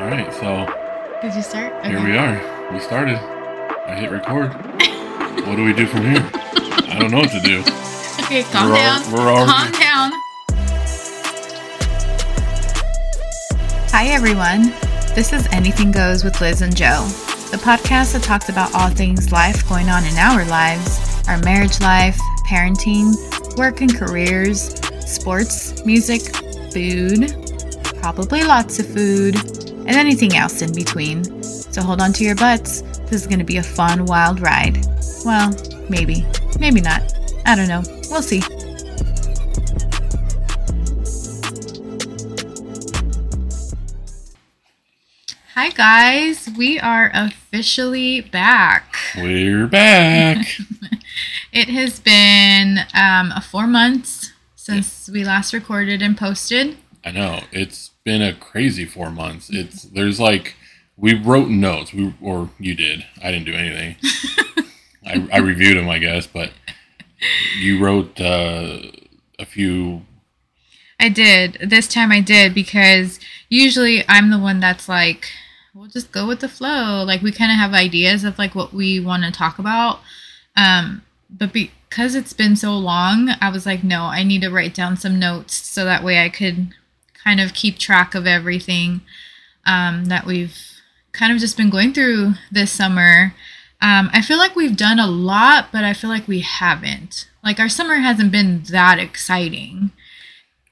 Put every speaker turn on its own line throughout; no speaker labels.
All right, so
Did you start?
here we are. We started. I hit record. what do we do from here? I don't know what to do.
Okay, calm
We're
down.
we're already-
calm down. Hi, everyone. This is Anything Goes with Liz and Joe, the podcast that talks about all things life going on in our lives our marriage life, parenting, work and careers, sports, music, food, probably lots of food, and anything else in between. So hold on to your butts. This is going to be a fun, wild ride. Well, maybe. Maybe not. I don't know. We'll see. Hi, guys. We are officially back.
We're back.
It has been um, four months since we last recorded and posted.
I know it's been a crazy four months. It's there's like we wrote notes. We or you did. I didn't do anything. I, I reviewed them, I guess, but you wrote uh, a few.
I did. This time I did because usually I'm the one that's like, we'll just go with the flow. Like we kind of have ideas of like what we want to talk about. Um, but because it's been so long, I was like, no, I need to write down some notes so that way I could kind of keep track of everything um, that we've kind of just been going through this summer. Um, I feel like we've done a lot, but I feel like we haven't. Like our summer hasn't been that exciting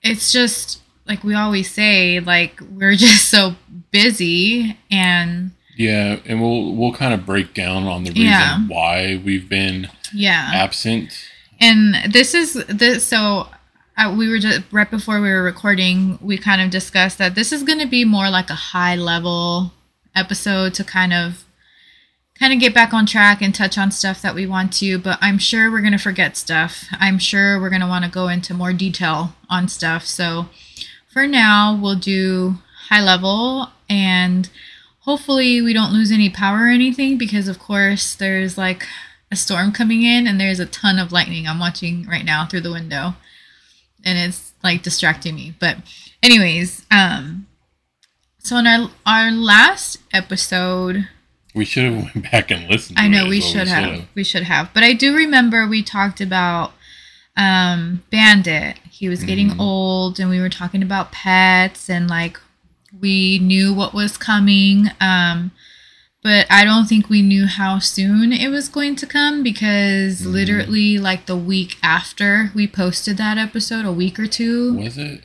it's just like we always say like we're just so busy and
Yeah, and we'll we'll kind of break down on the reason
Yeah.
why we've been
yeah
absent.
and this is this so uh, we were just right before we were recording we kind of discussed that this is going to be more like a high level episode to kind of kind of get back on track and touch on stuff that we want to but i'm sure we're going to forget stuff. I'm sure we're going to want to go into more detail on stuff. So for now we'll do high level and hopefully we don't lose any power or anything because of course there's like a storm coming in and there's a ton of lightning i'm watching right now through the window and it's like distracting me but anyways um so in our our last episode
We should have went back and listened. To
I know we should have.
should've.
We should have. But I do remember we talked about um Bandit. He was getting
Mhm.
old and we were talking about pets and like we knew what was coming. Um but I don't think we knew how soon it was going to come because
Mhm.
literally like the week after we posted that episode, a week or two
Was it?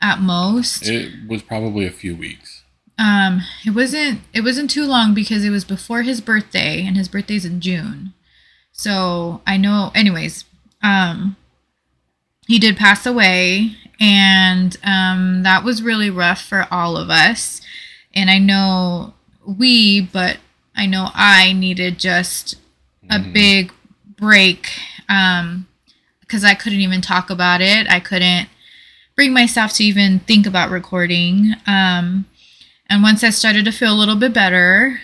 at most.
It was probably a few weeks.
Um, it wasn't it wasn't too long because it was before his birthday and his birthday's in June. So I know anyways, um he did pass away and um that was really rough for all of us. And I know we, but I know I needed just a
Mhm.
big break um because I couldn't even talk about it. I couldn't bring myself to even think about recording. Um and once I started to feel a little bit better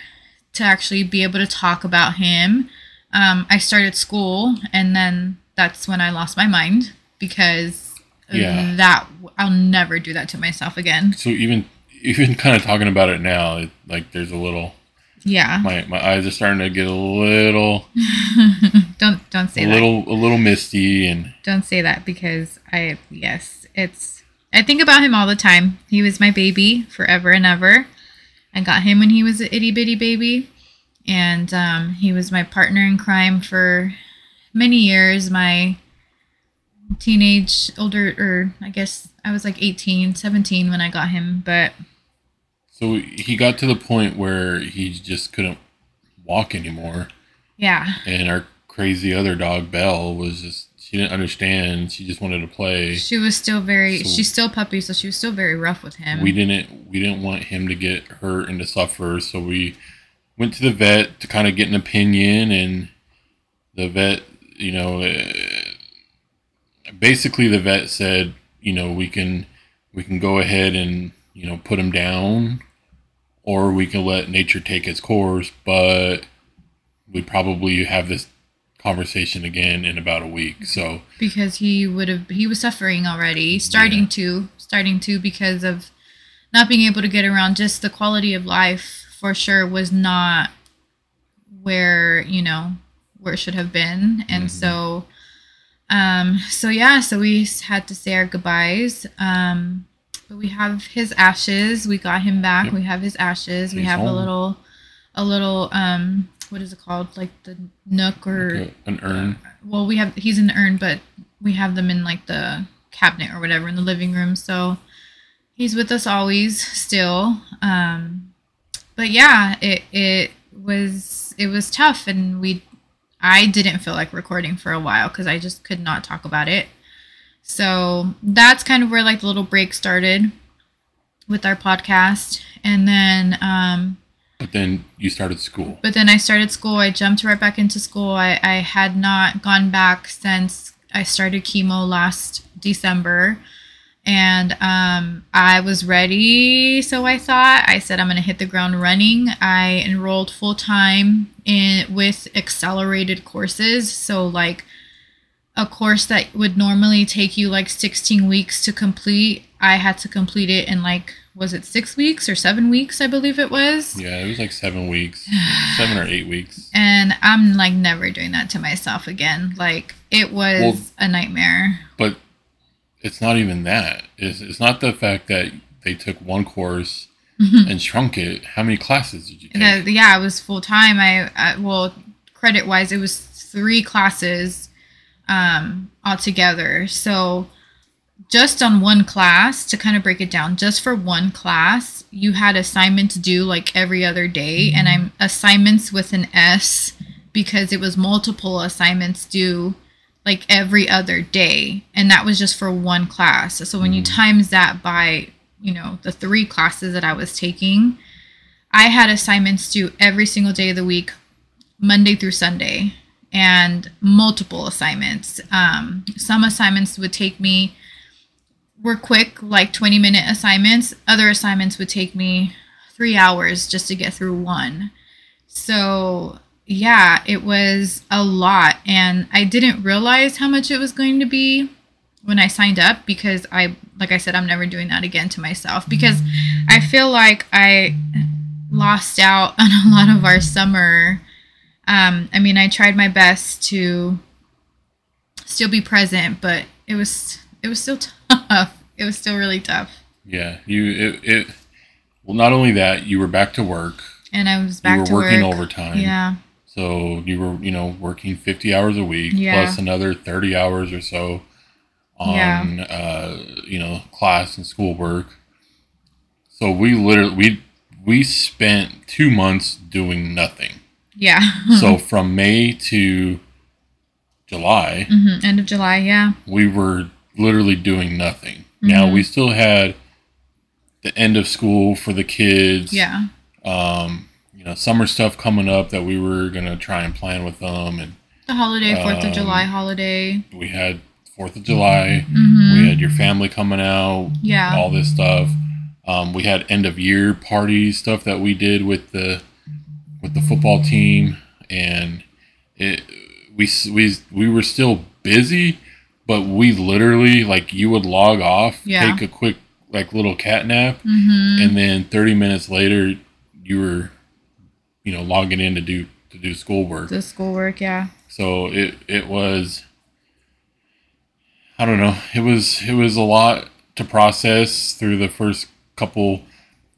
to actually be able to talk about him, um, I started school, and then that's when I lost my mind because
Yeah.
that I'll never do that to myself again.
So even even kind of talking about it now, it, like there's a little
Yeah,
my my eyes are starting to get a little
don't don't say
a
that.
little a little misty and
Don't say that because I yes, it's I think about him all the time. He was my baby forever and ever. I got him when he was an itty bitty baby, and um, he was my partner in crime for many years. My teenage older or I guess I was like 18, 17 when I got him, but
so he got to the point where he just couldn't walk anymore.
Yeah.
and our crazy other dog Belle was just she didn't understand. She just wanted to play.
She was still very
So-
she's still a puppy, so she was still very rough with him.
we didn't we didn't want him to get hurt and to suffer. So we went to the vet to kind of get an opinion and the vet you know uh, basically the vet said you know we can we can go ahead and you know put him down or we can let nature take its course but we probably have this conversation again in about a week so
because he would have he was suffering already starting
Yeah.
to starting to because of not being able to get around just the quality of life for sure was not where you know where it should have been and
Mhm.
so um so yeah so we had to say our goodbyes um but we have his ashes. We got him back.
Yep.
we have his ashes. We
He's
have a little a little um what is it called? Like the nook or
Like a- an urn.
well we have he's in the urn but we have them in like the cabinet or whatever in the living room. So he's with us always still. Um but yeah it it was it was tough. And we i didn't feel like recording for a while because i just could not talk about it so that's kind of where like the little break started with our podcast and then um
But then you started school.
but then I started school. I jumped right back into school. I, I had not gone back since I started chemo last December. And um, I was ready, so I thought. I said I'm going to hit the ground running. I enrolled full time in with accelerated courses. So like a course that would normally take you like 16 weeks to complete, I had to complete it in like was it 6 weeks or 7 weeks, I believe it was
Yeah, it was like seven weeks, seven or eight weeks.
and I'm like never doing that to myself again. Like it was
Well-
a nightmare.
But it's not even that. It's, it's not the fact that they took one course mm-hmm. and shrunk it. How many classes did you take?
The- yeah, it was full time. I, I well, credit wise, it was three classes um, altogether. So just on one class to kind of break it down, just for one class, you had assignments due like every other day, and I'm assignments with an S because it was multiple assignments due like every other day. And that was just for one class. So when you times that by you know the three classes that i was taking i had assignments due every single day of the week monday through sunday and multiple assignments um, some assignments would take me were quick like 20 minute assignments other assignments would take me three hours just to get through one so yeah, it was a lot. And I didn't realize how much it was going to be when I signed up because I, like I said, I'm never doing that again to myself because I feel like I lost out on a lot of our summer. Um, I mean, I tried my best to still be present, but it was, it was still tough. It was still really tough.
Yeah, you it, it well not only that, you were back to work.
And I was
You
back
were
to
working
work.
overtime.
Yeah.
So you were, you know, working 50 hours a week
Yeah.
plus another 30 hours or so on,
Yeah.
uh, you know, class and schoolwork. So we literally, we, we spent two months doing nothing.
Yeah.
so from May to July,
hmm End of July. Yeah.
we were literally doing nothing. Now
Mhm.
we still had the end of school for the kids.
Yeah.
Um, you know, summer stuff coming up that we were gonna try and plan with them, and
The holiday, Fourth of
Um,
July holiday.
we had Fourth of July.
hmm
We had your family coming out.
Yeah.
All this stuff. Um, we had end of year party stuff that we did with the with the football team, and it we we we were still busy, but we literally like you would log off,
Yeah.
take a quick like little cat nap,
hmm
and then 30 minutes later you were you know logging in to do to do schoolwork
The schoolwork. Yeah.
so it it was i don't know it was it was a lot to process through the first couple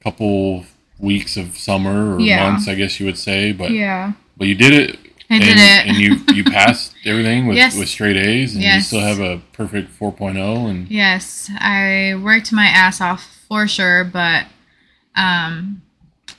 couple weeks of summer or
Yeah.
months i guess you would say but
Yeah.
but you did it
I
and,
did it.
and you you passed everything with
Yes.
with straight a's and you still have a perfect 4.0 and
Yes, I worked my ass off for sure, but um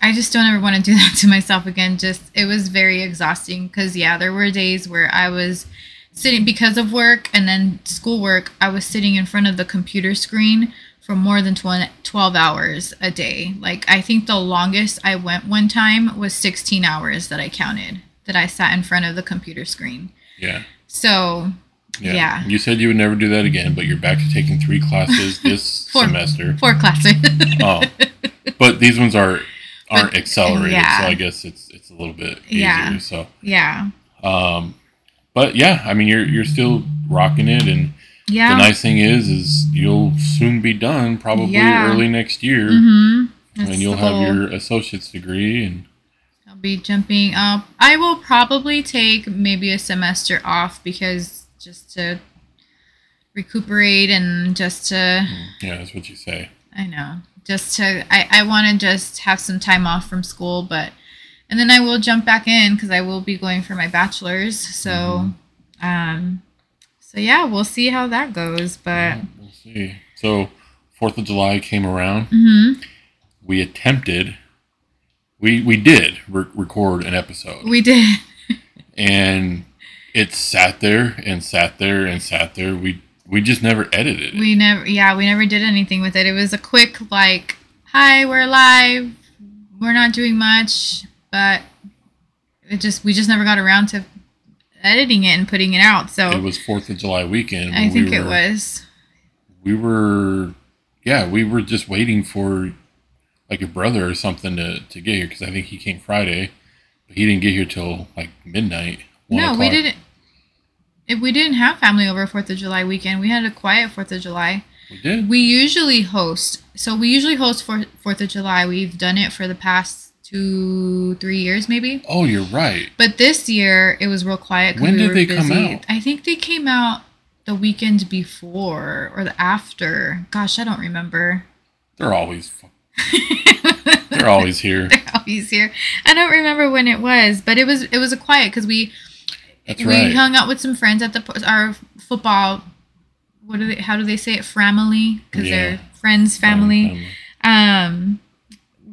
I just don't ever want to do that to myself again. Just it was very exhausting cuz yeah, there were days where I was sitting because of work and then schoolwork, I was sitting in front of the computer screen for more than 12 hours a day. Like I think the longest I went one time was 16 hours that I counted that I sat in front of the computer screen.
yeah
So,
yeah.
Yeah.
you said you would never do that again but you're back to taking three classes this
Four.
semester
four classes.
Oh, but these ones are aren't
But,
accelerated,
yeah.
so I guess it's it's a little bit easier.
Yeah.
So,
yeah.
um, but yeah, I mean, you're you're still rocking it, and
Yeah.
The nice thing is, is you'll soon be done, probably
Yeah.
early next year,
mm-hmm.
and you'll have your associate's degree. And
I'll be jumping up. I will probably take maybe a semester off because just to recuperate and just to
yeah, that's what you say.
I know. Just to I, I want to just have some time off from school, but and then I will jump back in because I will be going for my bachelor's. So um so yeah, we'll see how that goes. But
Yeah, we'll see. So Fourth of July came around.
mhm,
We attempted. We we did re- record an episode,
we did.
and it sat there and sat there and sat there. We we just never edited it.
We never yeah, we never did anything with it. It was a quick like, "Hi, we're live. We're not doing much." But it just we just never got around to editing it and putting it out. So
it was Fourth of July weekend.
I think
we
it was
we were yeah we were just waiting for like your brother or something to, to get here because i think he came friday but he didn't get here till like midnight
No, we didn't. If we didn't have family over Fourth of July weekend, we had a quiet Fourth of July.
we did
We usually host. So we usually host for Fourth of July. We've done it for the past two, three years, maybe.
oh you're right
But this year it was real quiet.
When did they come out?
I think they came out the weekend before or the after. Gosh, I don't remember.
they're always they're always here They're
Always here. I don't remember when it was, but it was it was a quiet because we
that's
we
right
hung out with some friends at the our football. What do they? How do they say it? Family, because
Yeah.
they're friends, family. Um,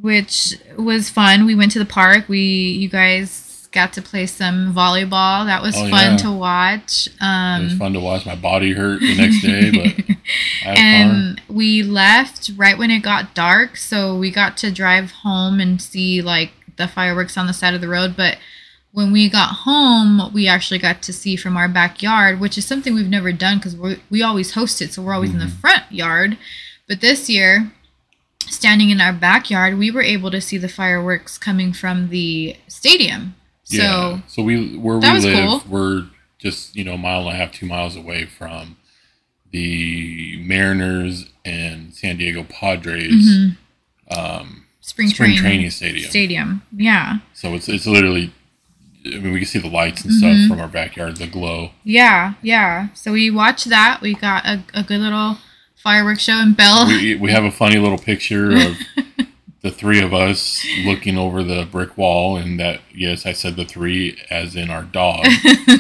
which was fun. We went to the park. We you guys got to play some volleyball. That was
Oh,
fun
yeah.
to watch.
Um, it was
Um,
fun to watch my body hurt the next day but I had fun
and we left right when it got dark, so we got to drive home and see like the fireworks on the side of the road. But when we got home, we actually got to see from our backyard, which is something we've never done because we we always host it, so we're always in the
Mm-hmm.
front yard. But this year, standing in our backyard, we were able to see the fireworks coming from the stadium. So
yeah so we where we live
cool.
we're just you know a mile and a half two miles away from the mariners and san diego padres
mhm,
um,
spring,
spring
train-
training stadium.
Stadium, yeah.
So it's it's literally. I mean, we can see the lights and
Mhm.
stuff from our backyard, the glow.
Yeah, yeah. So we watched that. We got a, a good little fireworks show in Bell.
We we have a funny little picture of the three of us looking over the brick wall, and that yes, I said the three as in our dog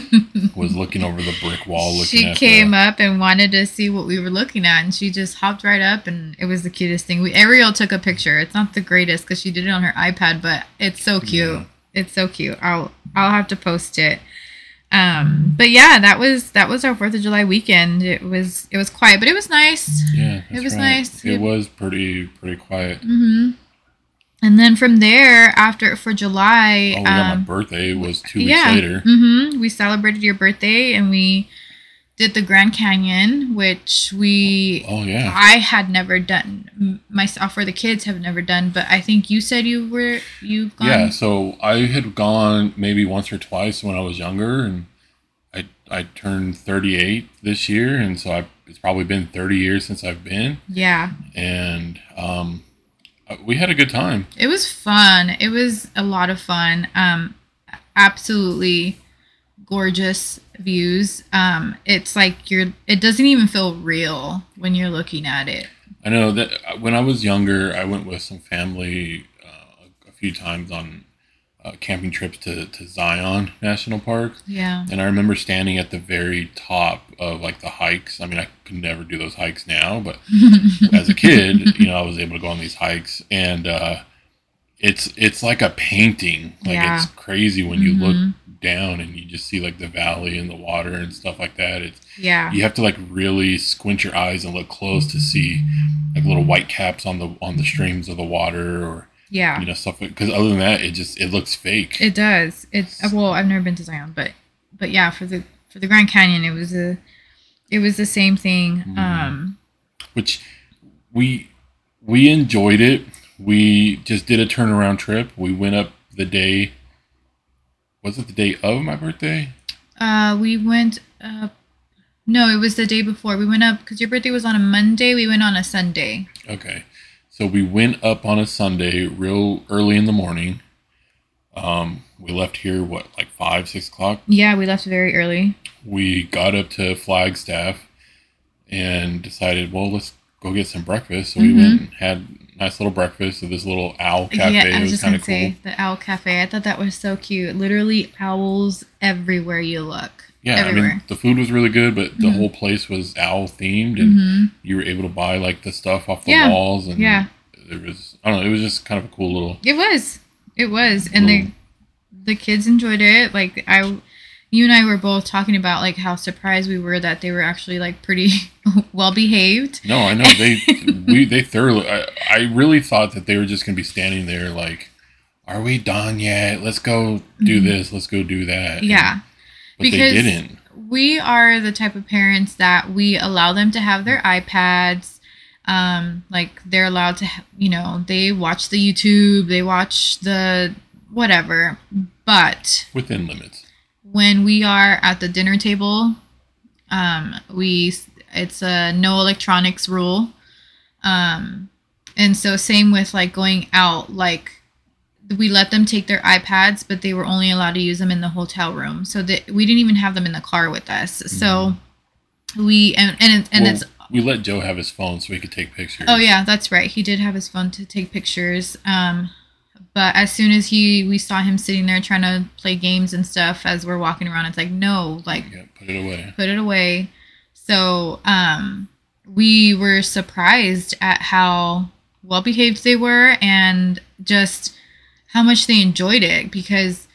was looking over the brick wall, looking
she came
the,
up and wanted to see what we were looking at, and she just hopped right up, and it was the cutest thing. We Ariel took a picture. It's not the greatest because she did it on her iPad, but it's so cute.
Yeah.
It's so cute. I'll I'll have to post it. Um, but yeah, that was that was our Fourth of July weekend. It was it was quiet, but it was nice.
Yeah,
It was
right.
nice.
It
It-
was pretty pretty quiet.
mm-hmm. And then from there, after for July,
Oh, got my
um,
birthday was two weeks
yeah,
later.
hmm we celebrated your birthday, and we did the Grand Canyon, which we
Oh yeah,
I had never done myself or the kids have never done, but I think you said you were you've gone.
yeah. So I had gone maybe once or twice when I was younger, and I I turned 38 this year, and so I, it's probably been 30 years since I've been,
Yeah,
and um, uh, we had a good time.
it was fun. It was a lot of fun. Um, absolutely gorgeous views. Um, it's like you're. It doesn't even feel real when you're looking at it.
I know that when I was younger, I went with some family uh, a few times on uh, camping trips to, to Zion National Park.
Yeah.
And I remember standing at the very top of like the hikes. I mean, I could never do those hikes now, but as a kid, you know, I was able to go on these hikes, and uh, it's it's like a painting. Like
Yeah.
it's crazy when you look
Mhm.
down and you just see like the valley and the water and stuff like that. It's
Yeah.
you have to like really squint your eyes and look close to see like little white caps on the on the streams of the water or
Yeah.
you know stuff. Because other than that, it just it looks fake.
It does. It's well, I've never been to Zion, but but yeah, for the for the Grand Canyon, it was a it was the same thing.
Mhm.
Um,
which we we enjoyed it. We just did a turnaround trip. We went up the day. Was it the day of my birthday?
uh, we went. Uh, No, it was the day before. We went up because your birthday was on a Monday. We went on a Sunday.
Okay. So we went up on a Sunday real early in the morning. Um, we left here, what, like five, six o'clock?
Yeah, we left very early.
We got up to Flagstaff and decided, well, let's go get some breakfast. So we
Mhm.
went and had nice little breakfast at this little owl cafe.
yeah, I
it
was
was
just
kind
gonna
of cool.
say the owl cafe. I thought that was so cute. Literally owls everywhere you look.
Yeah, I mean, the food was really good, but the
Mhm.
whole place was owl themed and
hmm
you were able to buy like the stuff off the
Yeah,
walls and
yeah.
it was I don't know, it was just kind of a cool little
It was. It was, and the the kids enjoyed it. Like I, you and I were both talking about like how surprised we were that they were actually like pretty well behaved.
No, I know they we they thoroughly. I, I really thought that they were just gonna be standing there like, "Are we done yet? Let's go do
Mhm.
this. Let's go do that."
Yeah,
but
because-
they didn't.
we are the type of parents that we allow them to have their iPads. Um, like they're allowed to, ha- you know, they watch the YouTube, they watch the whatever. But
Within limits.
When we are at the dinner table, um, we it's a no electronics rule. Um, and so same with like going out, like we let them take their iPads, but they were only allowed to use them in the hotel room. So that we didn't even have them in the car with us. So we and and, and
Well,
it's
we let Joe have his phone so he could take pictures.
Oh yeah, that's right. He did have his phone to take pictures. Um, but as soon as he we saw him sitting there trying to play games and stuff as we're walking around, it's like no, like
Yeah, put it away.
put it away. So um, we were surprised at how well behaved they were and just how much they enjoyed it because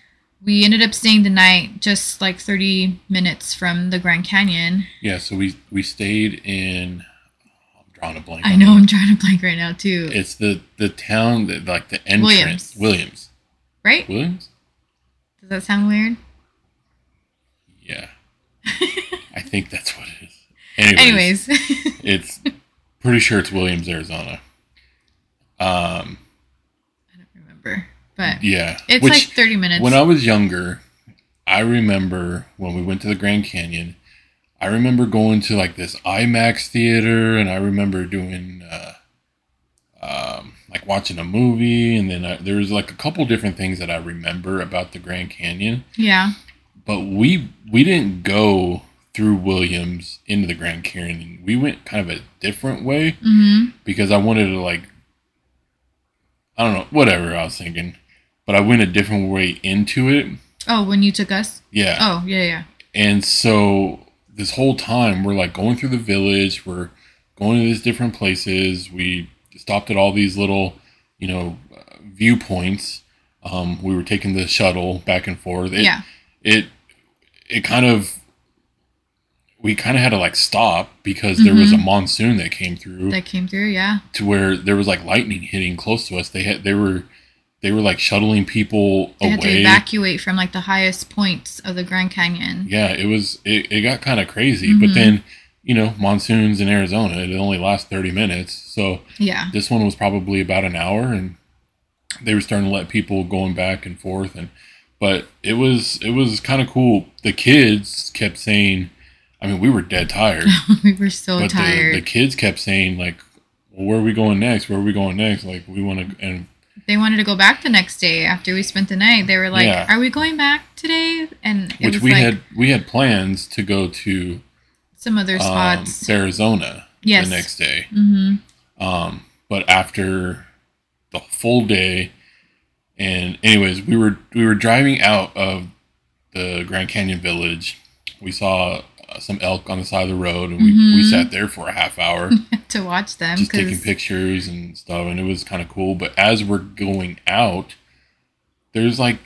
we ended up staying the night just like 30 minutes from the Grand Canyon.
Yeah, so we we stayed in. Drawing a blank.
I know. I'm trying to blank right now too.
It's the the town that like the entrance
Williams.
Williams.
right?
Williams.
Does that sound weird?
Yeah, I think that's what it is. Anyways,
Anyways,
it's pretty sure it's Williams, Arizona. Um,
I don't remember, but
yeah,
it's
which
like 30 minutes.
when I was younger, I remember when we went to the Grand Canyon. I remember going to like this IMAX theater, and I remember doing uh, um, like watching a movie, and then I, there was like a couple different things that I remember about the Grand Canyon.
yeah,
But we we didn't go through Williams into the Grand Canyon. We went kind of a different way
hmm
because I wanted to like I don't know, whatever I was thinking. But I went a different way into it.
Oh, when you took us?
Yeah.
Oh, yeah, yeah.
And so this whole time we're like going through the village, we're going to these different places. We stopped at all these little, you know, uh, viewpoints. Um, we were taking the shuttle back and forth. It,
yeah.
it it kind of we kind of had to like stop because there was a
Mhm.
monsoon that came through
That came through, yeah.
to where there was like lightning hitting close to us. They had they were they were like shuttling people
They had to
away.
evacuate from like the highest points of the Grand Canyon.
Yeah, it was it, it got kind of crazy.
Mhm.
But then, you know, monsoons in Arizona, it only lasts 30 minutes. So
Yeah.
this one was probably about an hour and they were starting to let people going back and forth and but it was it was kind of cool. The kids kept saying I mean, we were dead tired.
we were so
but
tired.
The, the kids kept saying like, well, "Where are we going next? Where are we going next? Like, we want to." And
they wanted to go back the next day after we spent the night. They were like,
Yeah.
"Are we going back today?" And it
which we
like
had we had plans to go to
some other
um,
spots.
Arizona
Yes.
the next day.
hmm
Um, but after the full day, and anyways, we were we were driving out of the Grand Canyon Village. We saw some elk on the side of the road, and we, we
Mhm.
sat there for a half hour.
to watch them
just taking pictures and stuff and it was kind of cool but as we're going out there's like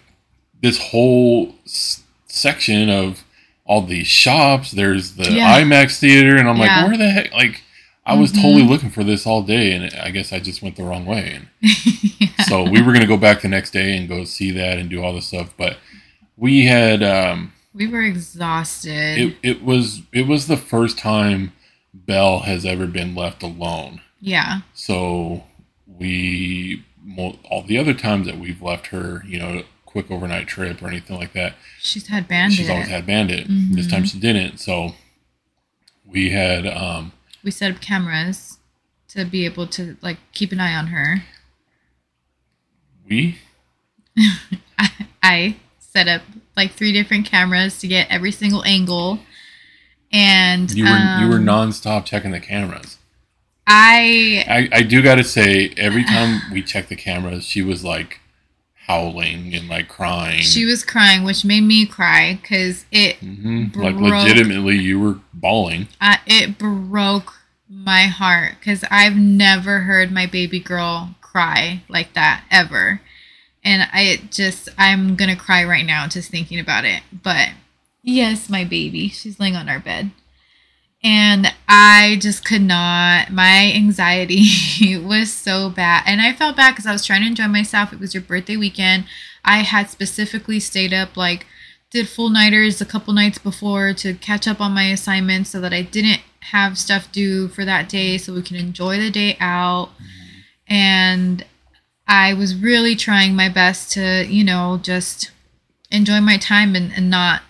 this whole s- section of all these shops there's the
Yeah.
imax theater and i'm
Yeah.
like where the heck like i was
Mhm.
totally looking for this all day and i guess i just went the wrong way and
Yeah.
so we were going to go back the next day and go see that and do all this stuff but we had um
we were exhausted.
it, it was it was the first time belle has ever been left alone
yeah.
so we, all the other times that we've left her, you know, quick overnight trip or anything like that,
She's had bandit.
she's always had Bandit. This
Mhm.
time she didn't. So we had um
We set up cameras to be able to like keep an eye on her.
we
I, I set up like three different cameras to get every single angle. And
you were you were
um,
nonstop checking the cameras.
I
I, I do got to say, every time we checked the cameras, she was like howling and like crying.
she was crying, which made me cry because it
hmm Like legitimately, you were bawling.
I, it broke my heart because I've never heard my baby girl cry like that ever. And I just, I'm going to cry right now just thinking about it. But yes, my baby, she's laying on our bed. And I just could not, my anxiety was so bad. And I felt bad because I was trying to enjoy myself. It was your birthday weekend. I had specifically stayed up like did full nighters a couple nights before to catch up on my assignments so that I didn't have stuff due for that day so we can enjoy the day out. Mm-hmm. And I was really trying my best to, you know, just enjoy my time and, and not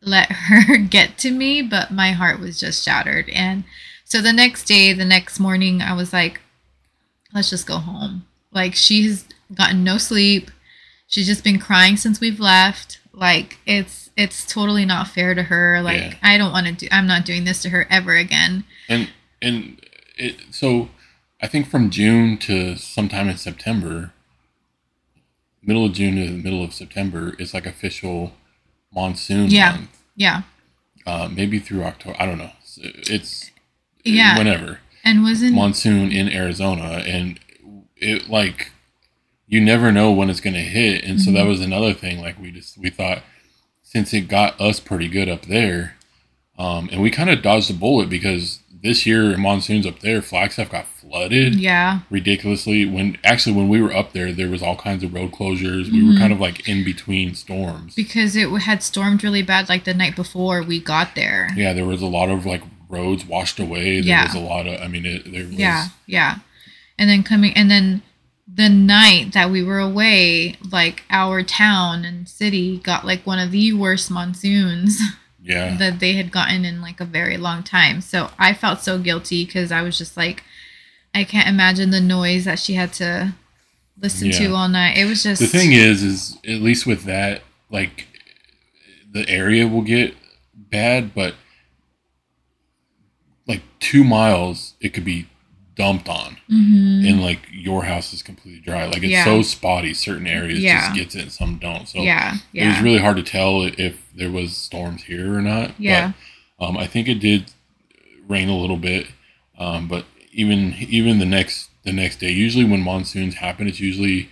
let her get to me, but my heart was just shattered. And so the next day, the next morning, I was like, let's just go home. Like she's gotten no sleep. She's just been crying since we've left. Like it's it's totally not fair to her. Like
Yeah.
I don't want to do I'm not doing this to her ever again.
And and it so I think from June to sometime in September, middle of June to the middle of September is like official monsoon
Yeah.
month.
Yeah.
Uh, maybe through October. I don't know. It's
Yeah.
whenever
And wasn't
monsoon in Arizona, and it like you never know when it's gonna hit, and so that
Mm-hmm.
was another thing. Like we just we thought since it got us pretty good up there, um, and we kind of dodged a bullet because this year monsoons up there, Flagstaff got flooded
yeah.
ridiculously. When actually when we were up there, there was all kinds of road closures. We were
Mhm.
kind of like in between storms.
Because it had stormed really bad like the night before we got there.
Yeah, there was a lot of like roads washed away. There
Yeah.
was a lot of. I mean, it, there was.
Yeah, yeah. And then coming and then the night that we were away, like our town and city got like one of the worst monsoons
Yeah.
that they had gotten in like a very long time. So I felt so guilty because I was just like, I can't imagine the noise that she had to listen to all night. It was just
the thing is is at least with that like the area will get bad but like two miles it could be dumped on.
Mhm.
and like your house is completely dry. Like it's
Yeah.
so spotty certain areas
Yeah.
just gets it some don't. So
yeah,
it was really hard to tell if there was storms here or not
yeah,
but um, i think it did rain a little bit um, but even even the next the next day usually when monsoons happen it's usually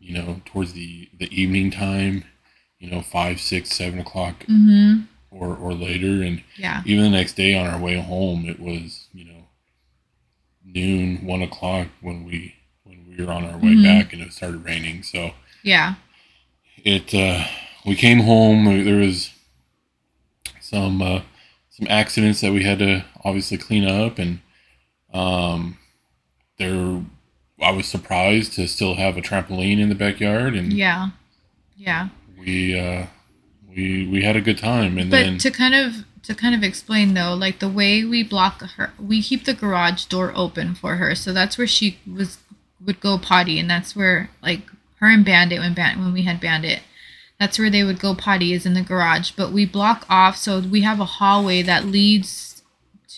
you know towards the the evening time you know five six seven o'clock
hmm
or or later. And
yeah,
even the next day on our way home it was you know noon one o'clock when we when we were on our way
Mhm.
back and it started raining. So
yeah,
it uh we came home. There was some uh some accidents that we had to obviously clean up and um there i was surprised to still have a trampoline in the backyard and
yeah, yeah.
we uh we we had a good time. And
but
then
to kind of to kind of explain though like the way we block her we keep the garage door open for her. So that's where she was would go potty and that's where like her and bandit when Ban- when we had bandit that's where they would go potty is in the garage. But we block off so we have a hallway that leads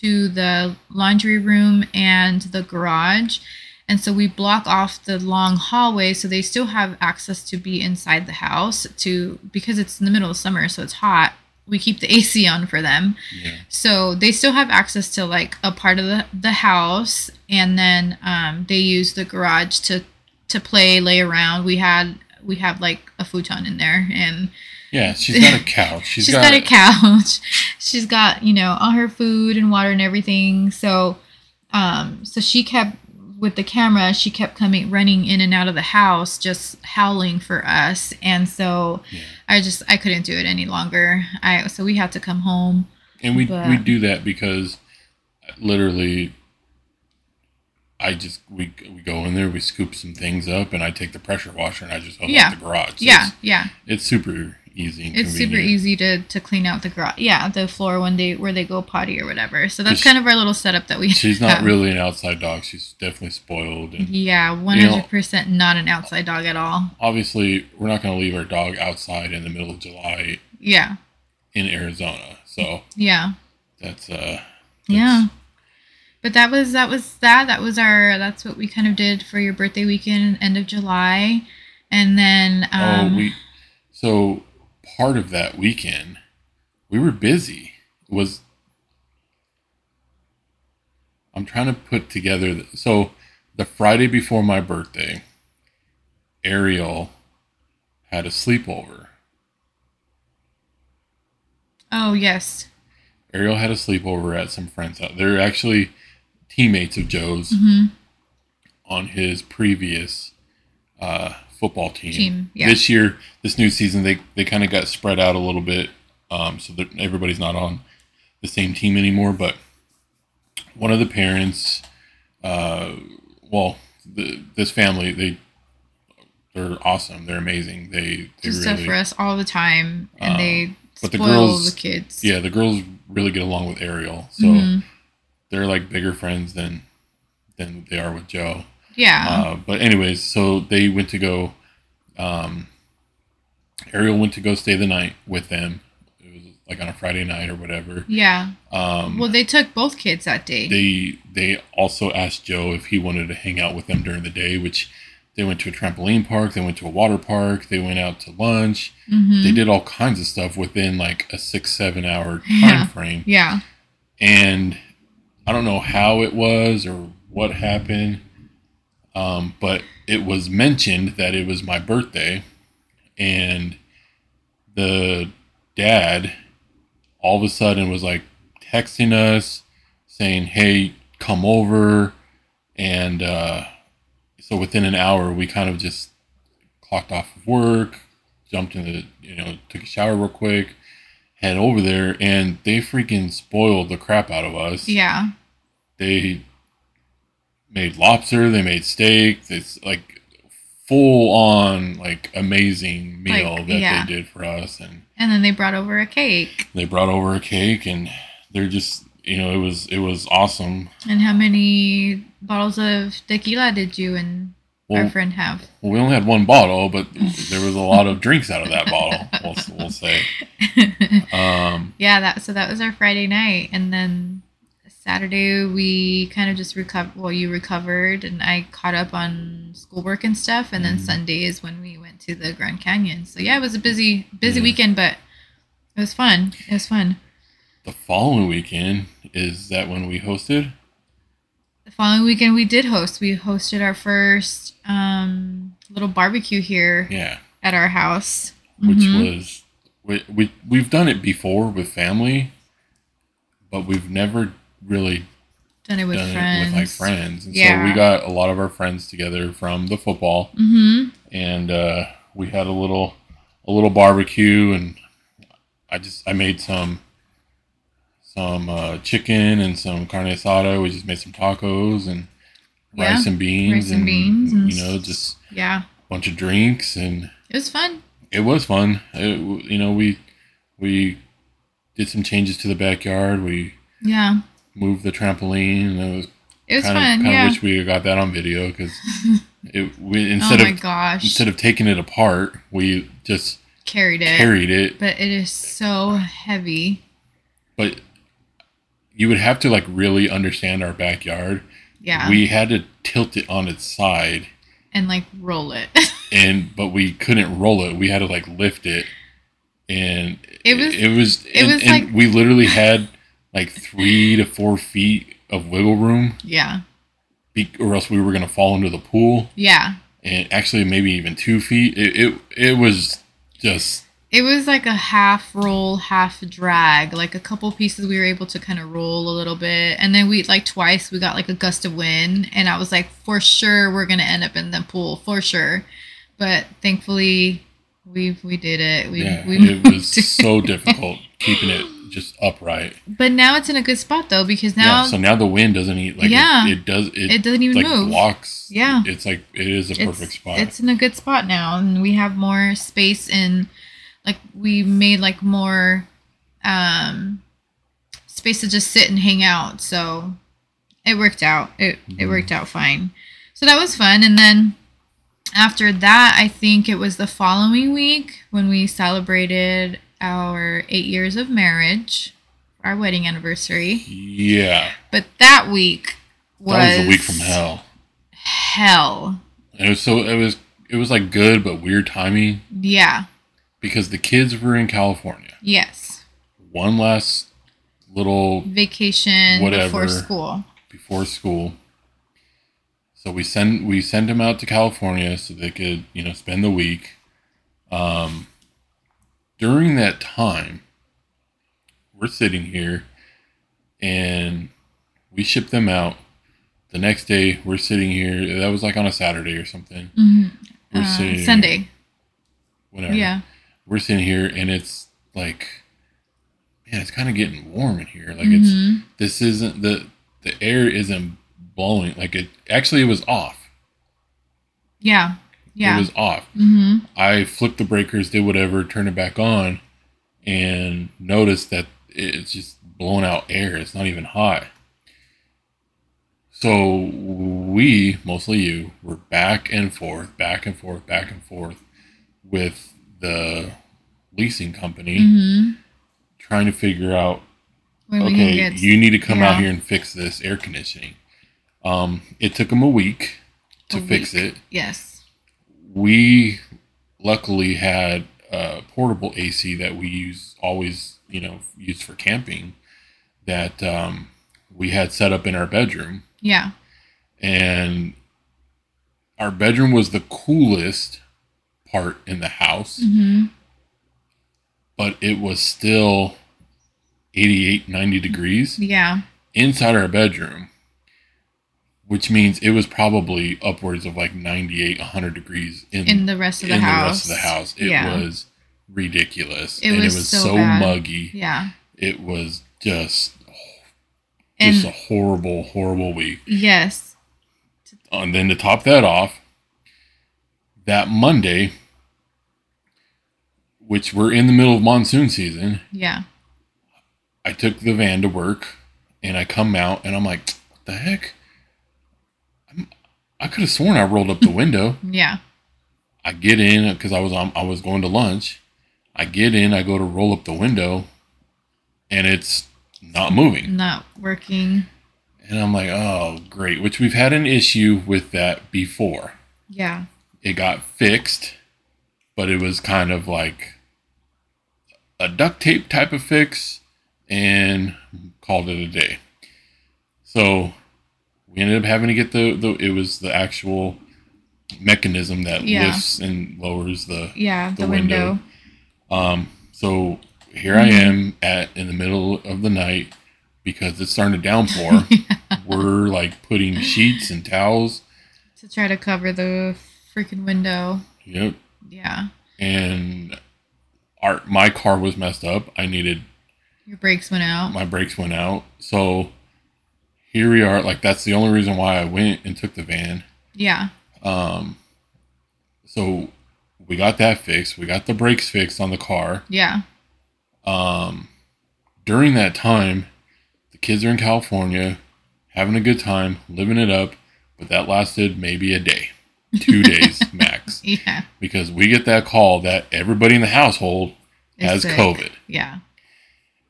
to the laundry room and the garage. And so we block off the long hallway so they still have access to be inside the house to because it's in the middle of summer so it's hot we keep the AC on for them.
Yeah,
so they still have access to like a part of the, the house and then um, they use the garage to to play lay around. We had we have like a futon in there and
yeah she's got a couch. She's
she's got, a couch. She's got you know all her food and water and everything. So um so she kept with the camera she kept coming running in and out of the house just howling for us. And so
Yeah.
i just i couldn't do it any longer. I so we had to come home.
And we
but-
we do that because literally I just we we go in there we scoop some things up and I take the pressure washer and I just hook
Yeah.
up the garage. So
yeah
it's-
yeah.
it's super easy.
It's super easy to to clean out the garage. Yeah, the floor when they where they go potty or whatever. So that's kind of our little setup that we.
She's not really an outside dog. She's definitely spoiled. And
Yeah, one hundred percent not an outside dog at all.
obviously, we're not going to leave our dog outside in the middle of July
Yeah,
in Arizona. So
yeah,
that's uh,
yeah. But that was that was that that was our that's what we kind of did for your birthday weekend, end of July, and then um,
oh, we so part of that weekend we were busy. It was I'm trying to put together the, so the Friday before my birthday, Ariel had a sleepover.
oh yes,
Ariel had a sleepover at some friends' house. They're actually teammates of Joe's
hmm
on his previous uh, football team.
Team, yeah.
This year, this new season, they they kind of got spread out a little bit, um, so that everybody's not on the same team anymore. But one of the parents, uh, well, the, this family, they they're awesome. They're amazing. They they
do
really
stuff for us all the time, and
Um,
they
but the
spoil
girls-
the kids.
yeah, the girls really get along with Ariel, so
Mhm.
they're like bigger friends than than they are with Joe.
Yeah,
Uh, but anyways, so they went to go. Um, Ariel went to go stay the night with them. It was like on a Friday night or whatever.
yeah.
Um,
Well, they took both kids that day.
they they also asked Joe if he wanted to hang out with them during the day, which they went to a trampoline park. They went to a water park. They went out to lunch.
Mhm.
They did all kinds of stuff within like a six seven hour time
Yeah.
frame.
Yeah.
and I don't know how it was or what happened, um, but it was mentioned that it was my birthday, and the dad all of a sudden was like texting us saying, "Hey, come over," and uh, so within an hour we kind of just clocked off of work, jumped in the you know took a shower real quick head over there and they freaking spoiled the crap out of us.
Yeah.
They made lobster, they made steak, it's like full on like amazing meal
Like,
that
yeah.
they did for us and
And then they brought over a cake.
they brought over a cake and they're just you know, it was it was awesome.
And how many bottles of tequila did you and our friend have?
well, we only had one bottle, but there was a lot of drinks out of that bottle. We'll, we'll say. Um,
yeah, that so that was our Friday night, and then Saturday we kind of just recovered. Well, you recovered, and I caught up on schoolwork and stuff, and then
Mhm.
Sunday is when we went to the Grand Canyon. So yeah, it was a busy, busy
Yeah.
weekend, but it was fun. It was fun.
the following weekend is that when we hosted.
The following weekend we did host. We hosted our first um, little barbecue here
Yeah.
at our house.
which
Mhm.
was we, we we've done it before with family, but we've never really
done it with
done
friends.
it with like friends. And so
Yeah.
we got a lot of our friends together from the football,
Mm-hmm.
and uh, we had a little a little barbecue, and I just I made some some uh, chicken and some carne asada. We just made some tacos and
Yeah,
rice and beans,
rice and beans and
you know just
Yeah,
a bunch of drinks and
it was fun.
it was fun. It, you know, we we did some changes to the backyard. We
Yeah,
moved the trampoline. And it was
it was
kind
fun.
of kind
yeah.
of wish we got that on video because it we
oh
instead
my
of
gosh,
instead of taking it apart, we just
carried it.
carried it.
but it is so heavy.
But you would have to like really understand our backyard.
Yeah,
We had to tilt it on its side,
and like roll it.
and but we couldn't roll it. We had to like lift it, and
It was-
it was
it
and,
was like-
we literally had like three to four feet of wiggle room,
yeah,
be, or else we were gonna fall into the pool,
yeah.
and actually maybe even two feet. It it, it was just
It was like a half roll, half drag. Like a couple pieces we were able to kind of roll a little bit. And then we like twice we got like a gust of wind and I was like for sure we're going to end up in the pool for sure. But thankfully we we did it. We
yeah,
we
it was so difficult keeping it just upright.
But now it's in a good spot though because now
yeah, so now the wind doesn't eat like
Yeah.
it, it does. It,
it doesn't even
like
move.
blocks.
Yeah.
it's like it is a
it's,
perfect spot.
It's in a good spot now, and we have more space in like we made like more um space to just sit and hang out. So it worked out. It it
Mhm.
worked out fine. So that was fun. And then after that, I think it was the following week when we celebrated our eight years of marriage, our wedding anniversary.
Yeah.
But that week was,
That was a week from hell.
Hell.
And it was so it was it was like good but weird timing
Yeah.
because the kids were in California.
Yes.
One last little
Vacation
Whatever.
before school.
before school. So we send we send them out to California so they could you know spend the week. Um, during that time, we're sitting here, and we ship them out. The next day, we're sitting here. That was like on a Saturday or something.
Mhm.
We're
Uh,
sitting
Sunday.
Whatever.
Yeah.
We're sitting here, and it's like, man, it's kind of getting warm in here. Like it's
Mhm.
this isn't the the air isn't blowing like it actually it was off
Yeah. Yeah.
it was off
mm-hmm.
i flipped the breakers did whatever turned it back on and noticed that it's just blown out air it's not even hot so we mostly you were back and forth back and forth back and forth with the leasing company
Mm-hmm.
trying to figure out
When
okay,
get
you need to come out here and fix this air conditioning. Um, it took them a week to
A
fix
week.
it.
Yes.
We luckily had a portable AC that we use always, you know, used for camping that um, we had set up in our bedroom,
Yeah.
and our bedroom was the coolest part in the house,
Mm-hmm.
but it was still 88, 90 degrees.
Yeah.
inside our bedroom, which means it was probably upwards of like 98, 100 degrees in,
In the rest of the
in
house.
the rest of the house. It
yeah.
was ridiculous.
It
and
was
it was
so
so, muggy.
Yeah.
It was just
And
just a horrible, horrible week.
yes.
And then to top that off, that Monday, which we're in the middle of monsoon season,
Yeah.
I took the van to work and I come out and I'm like, what the heck? I'm, could have sworn I rolled up the window.
Yeah.
I get in because I was on, I was going to lunch. I get in, I go to roll up the window, and it's not moving.
Not working.
And I'm like, oh great, which we've had an issue with that before.
Yeah.
It got fixed, but it was kind of like a duct tape type of fix and called it a day. So we ended up having to get the, the it was the actual mechanism that
Yeah.
lifts and lowers the
Yeah. The,
The
window.
window. um so here I am at in the middle of the night because it's starting to downpour. We're like putting sheets and towels.
To try to cover the freaking window.
Yep.
Yeah.
And our my car was messed up. I needed
Your brakes went out.
my brakes went out. So here we are. Like that's the only reason why I went and took the van.
Yeah.
Um so we got that fixed. We got the brakes fixed on the car.
Yeah.
Um during that time, the kids are in California having a good time, living it up, but that lasted maybe a day. Two days max.
Yeah.
Because we get that call that everybody in the household
It's
has
sick.
COVID.
Yeah.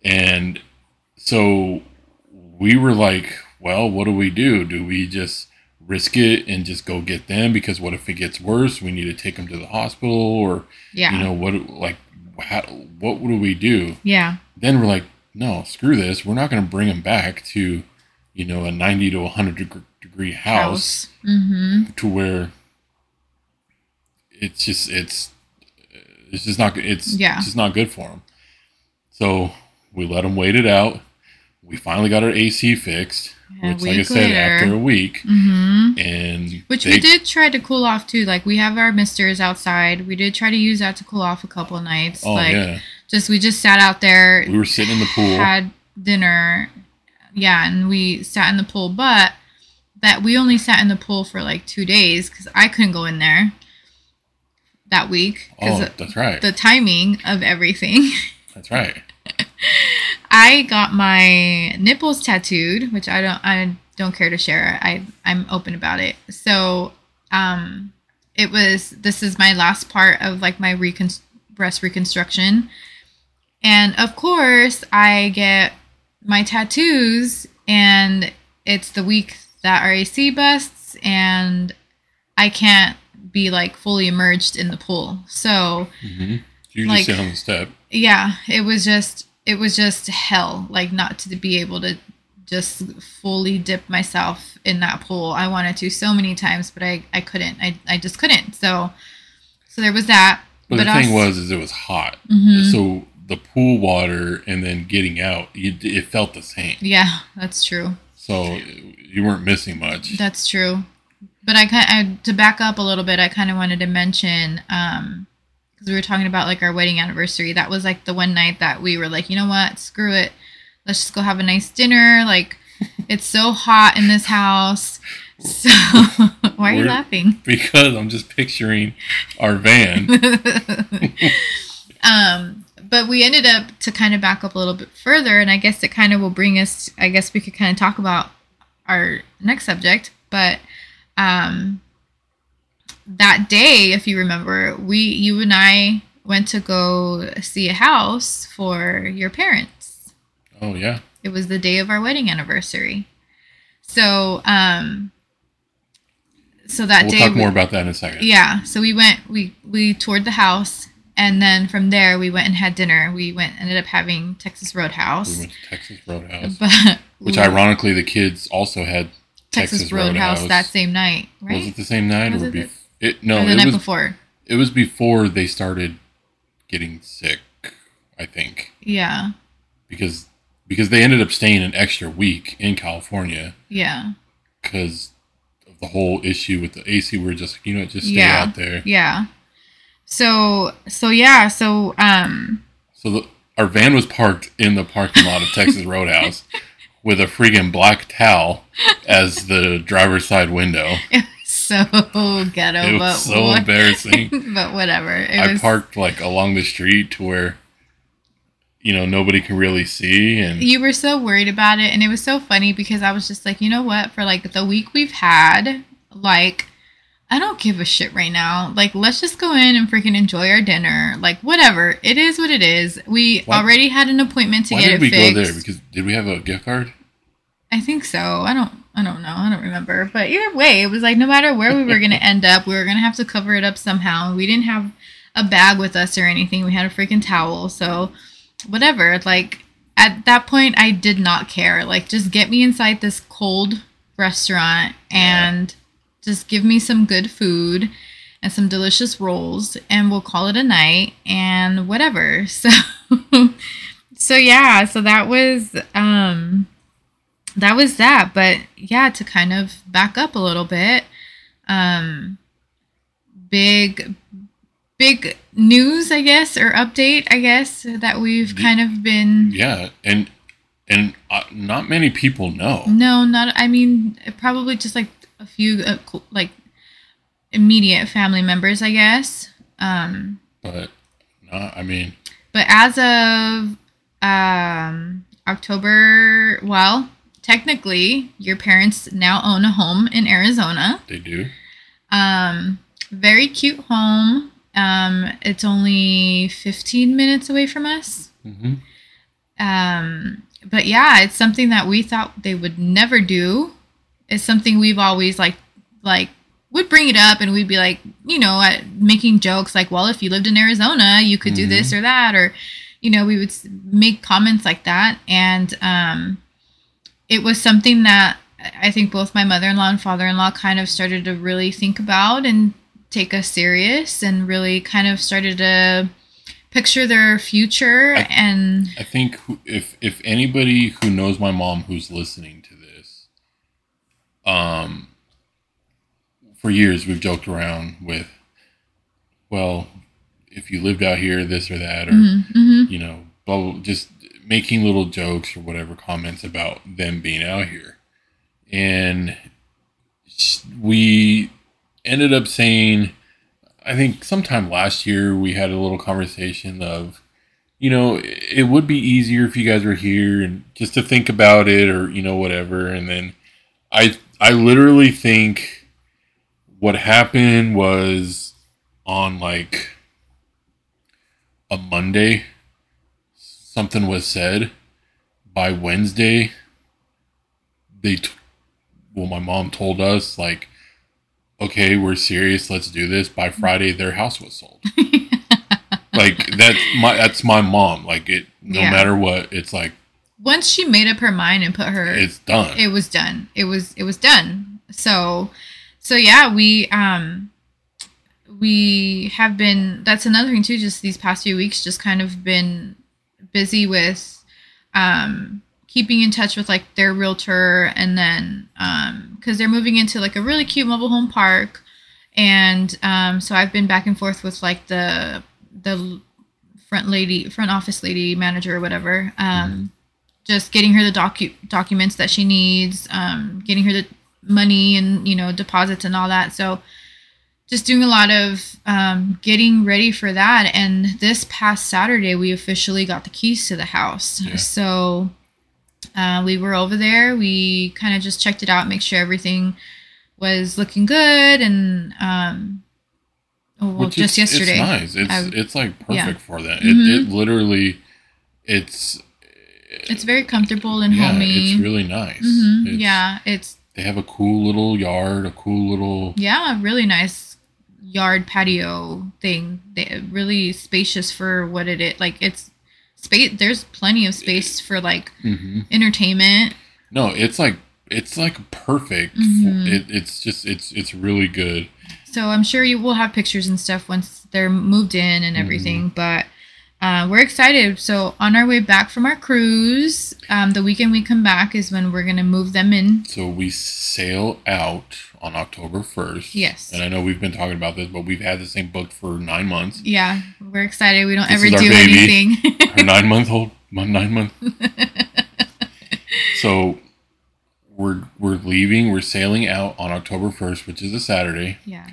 And so we were like, well, what do we do? Do we just risk it and just go get them? Because what if it gets worse? We need to take them to the hospital or,
Yeah.
you know, what, like, how, what do we do?
yeah.
Then we're like, no, screw this. We're not going to bring them back to, you know, a 90 to 100 deg- degree house,
Mm-hmm.
to where it's just, it's, it's just not, it's
Yeah.
just not good for them. So we let them wait it out. We finally got our AC fixed,
A
which, like I said,
later.
after a week,
Mm-hmm.
and
Which
they-
we did try to cool off too. Like we have our misters outside. We did try to use that to cool off a couple of nights.
Oh
like
yeah,
just we just sat out there,
we were sitting in the pool.
had dinner. Yeah, and we sat in the pool, but that we only sat in the pool for like two days because I couldn't go in there. that week
Oh, that's right.
the timing of everything.
that's right.
I got my nipples tattooed, which I don't I don't care to share. I I'm open about it. So, um it was this is my last part of like my recon- breast reconstruction. And of course, I get my tattoos and it's the week that RAC busts and I can't be like fully immersed in the pool. So,
hmm You
Like-
sit on the step.
yeah it was just it was just hell like not to be able to just fully dip myself in that pool i wanted to so many times but i i couldn't i, I just couldn't so so there was that
But, the thing was, is it was hot.
Mhm.
So the pool water and then getting out, you, it felt the same.
yeah that's true
So you weren't missing much.
that's true but i kind I, to back up a little bit i kind of wanted to mention um because we were talking about like our wedding anniversary. That was like the one night that we were like you know what? Screw it. Let's just go have a nice dinner. Like it's so hot in this house. So why are you
We're-
laughing?
because I'm just picturing our van.
um but we ended up to kind of back up a little bit further and i guess it kind of will bring us i guess we could kind of talk about our next subject but um that day if you remember we you and i went to go see a house for your parents.
Oh yeah.
it was the day of our wedding anniversary. So um so that
We'll
day
talk
we-
more about that in a second.
yeah so we went we we toured the house and then from there we went and had dinner. We went ended up having texas roadhouse.
We went to Texas Roadhouse,
but
which ironically the kids also had
texas,
Texas
roadhouse,
Roadhouse.
that same night
Was it the same night
Was
or
it the-
bef- it? No,
or the
it
night
was.
before
It was before they started getting sick. I think
yeah
because because they ended up staying an extra week in California
yeah
because of the whole issue with the AC. We are just you know just stay
Yeah.
out there.
yeah so so yeah so um
So the, our van was parked in the parking lot of Texas Roadhouse with a freaking black towel as the driver's side window.
so ghetto
It
but
was so
what-
embarrassing.
but whatever. It
I
was
parked like along the street to where you know nobody can really see and
you were so worried about it and it was so funny because i was just like you know what? For like the week we've had like i don't give a shit right now. Like let's just go in and freaking enjoy our dinner. Like whatever. It is what it is. We
Why-
already had an appointment to
why
get
did
it
we
fixed
go there? Because did we have a gift card?
i think so. I don't i don't know. I don't remember. But either way it was like no matter where we were gonna end up we were gonna have to cover it up somehow. We didn't have a bag with us or anything. We had a freaking towel. So whatever. Like at that point i did not care. Like just get me inside this cold restaurant and just give me some good food and some delicious rolls and we'll call it a night and whatever. So so yeah. So that was um that was that but yeah to kind of back up a little bit um big big news i guess or update i guess that we've
The-
kind of been
Yeah, and and uh, not many people know.
no not i mean probably just like a few uh, like immediate family members i guess um
But not, I mean,
but as of um october well technically your parents now own a home in arizona.
They do.
um very cute home. Um it's only 15 minutes away from us.
Hmm
um but yeah it's something that we thought they would never do. It's something we've always like like would bring it up and we'd be like you know uh, making jokes like well if you lived in arizona you could do
Mhm.
this or that or you know we would make comments like that. And um it was something that i think both my mother-in-law and father-in-law kind of started to really think about and take us serious and really kind of started to picture their future
I-
and
I think if if anybody who knows my mom who's listening to this, um, for years we've joked around with, well, if you lived out here, this or that, or
Mhm, mhm.
you know, blah, blah, just making little jokes or whatever comments about them being out here, and we ended up saying, I think sometime last year we had a little conversation of, you know, it would be easier if you guys were here and just to think about it or you know whatever. And then I I literally think what happened was on like a Monday something was said by Wednesday they t- well my mom told us like okay we're serious let's do this. By Friday their house was sold. Like that's my that's my mom. Like it no
Yeah.
matter what it's like
Once she made up her mind and put her
it's done.
It was done. It was it was done. So so yeah we um we have been that's another thing too just these past few weeks just kind of been busy with um keeping in touch with like their realtor and then um because they're moving into like a really cute mobile home park and um so i've been back and forth with like the the front lady front office lady manager or whatever um just getting her the docu- documents that she needs, um, getting her the money and you know deposits and all that. So just doing a lot of um, getting ready for that. And this past Saturday, we officially got the keys to the house.
Yeah.
So uh, we were over there. We kind of just checked it out, make sure everything was looking good, and um, oh, well,
Which
just
is-
yesterday.
It's nice. It's
I-
it's like perfect
yeah.
for that. It, it literally, it's
It's very comfortable and
yeah,
homey.
it's really nice.
Mhm,
It's-
yeah, it's
they have a cool little yard, a cool little
Yeah, really nice yard patio thing. They really spacious for what it is. Like it's space. There's plenty of space for like
hmm
entertainment.
No, it's like it's like perfect.
Mhm.
it, it's just it's it's really good.
So I'm sure you will have pictures and stuff once they're moved in and everything. But uh, we're excited. So on our way back from our cruise, um, the weekend we come back is when we're gonna move them in.
So we sail out on October first.
Yes.
And I know we've been talking about this, but we've had this thing booked for nine months.
Yeah, we're excited. We don't
This
ever do
baby.
anything.
Our nine month old, my nine month. so we're we're leaving. We're sailing out on October first, which is a Saturday.
yeah,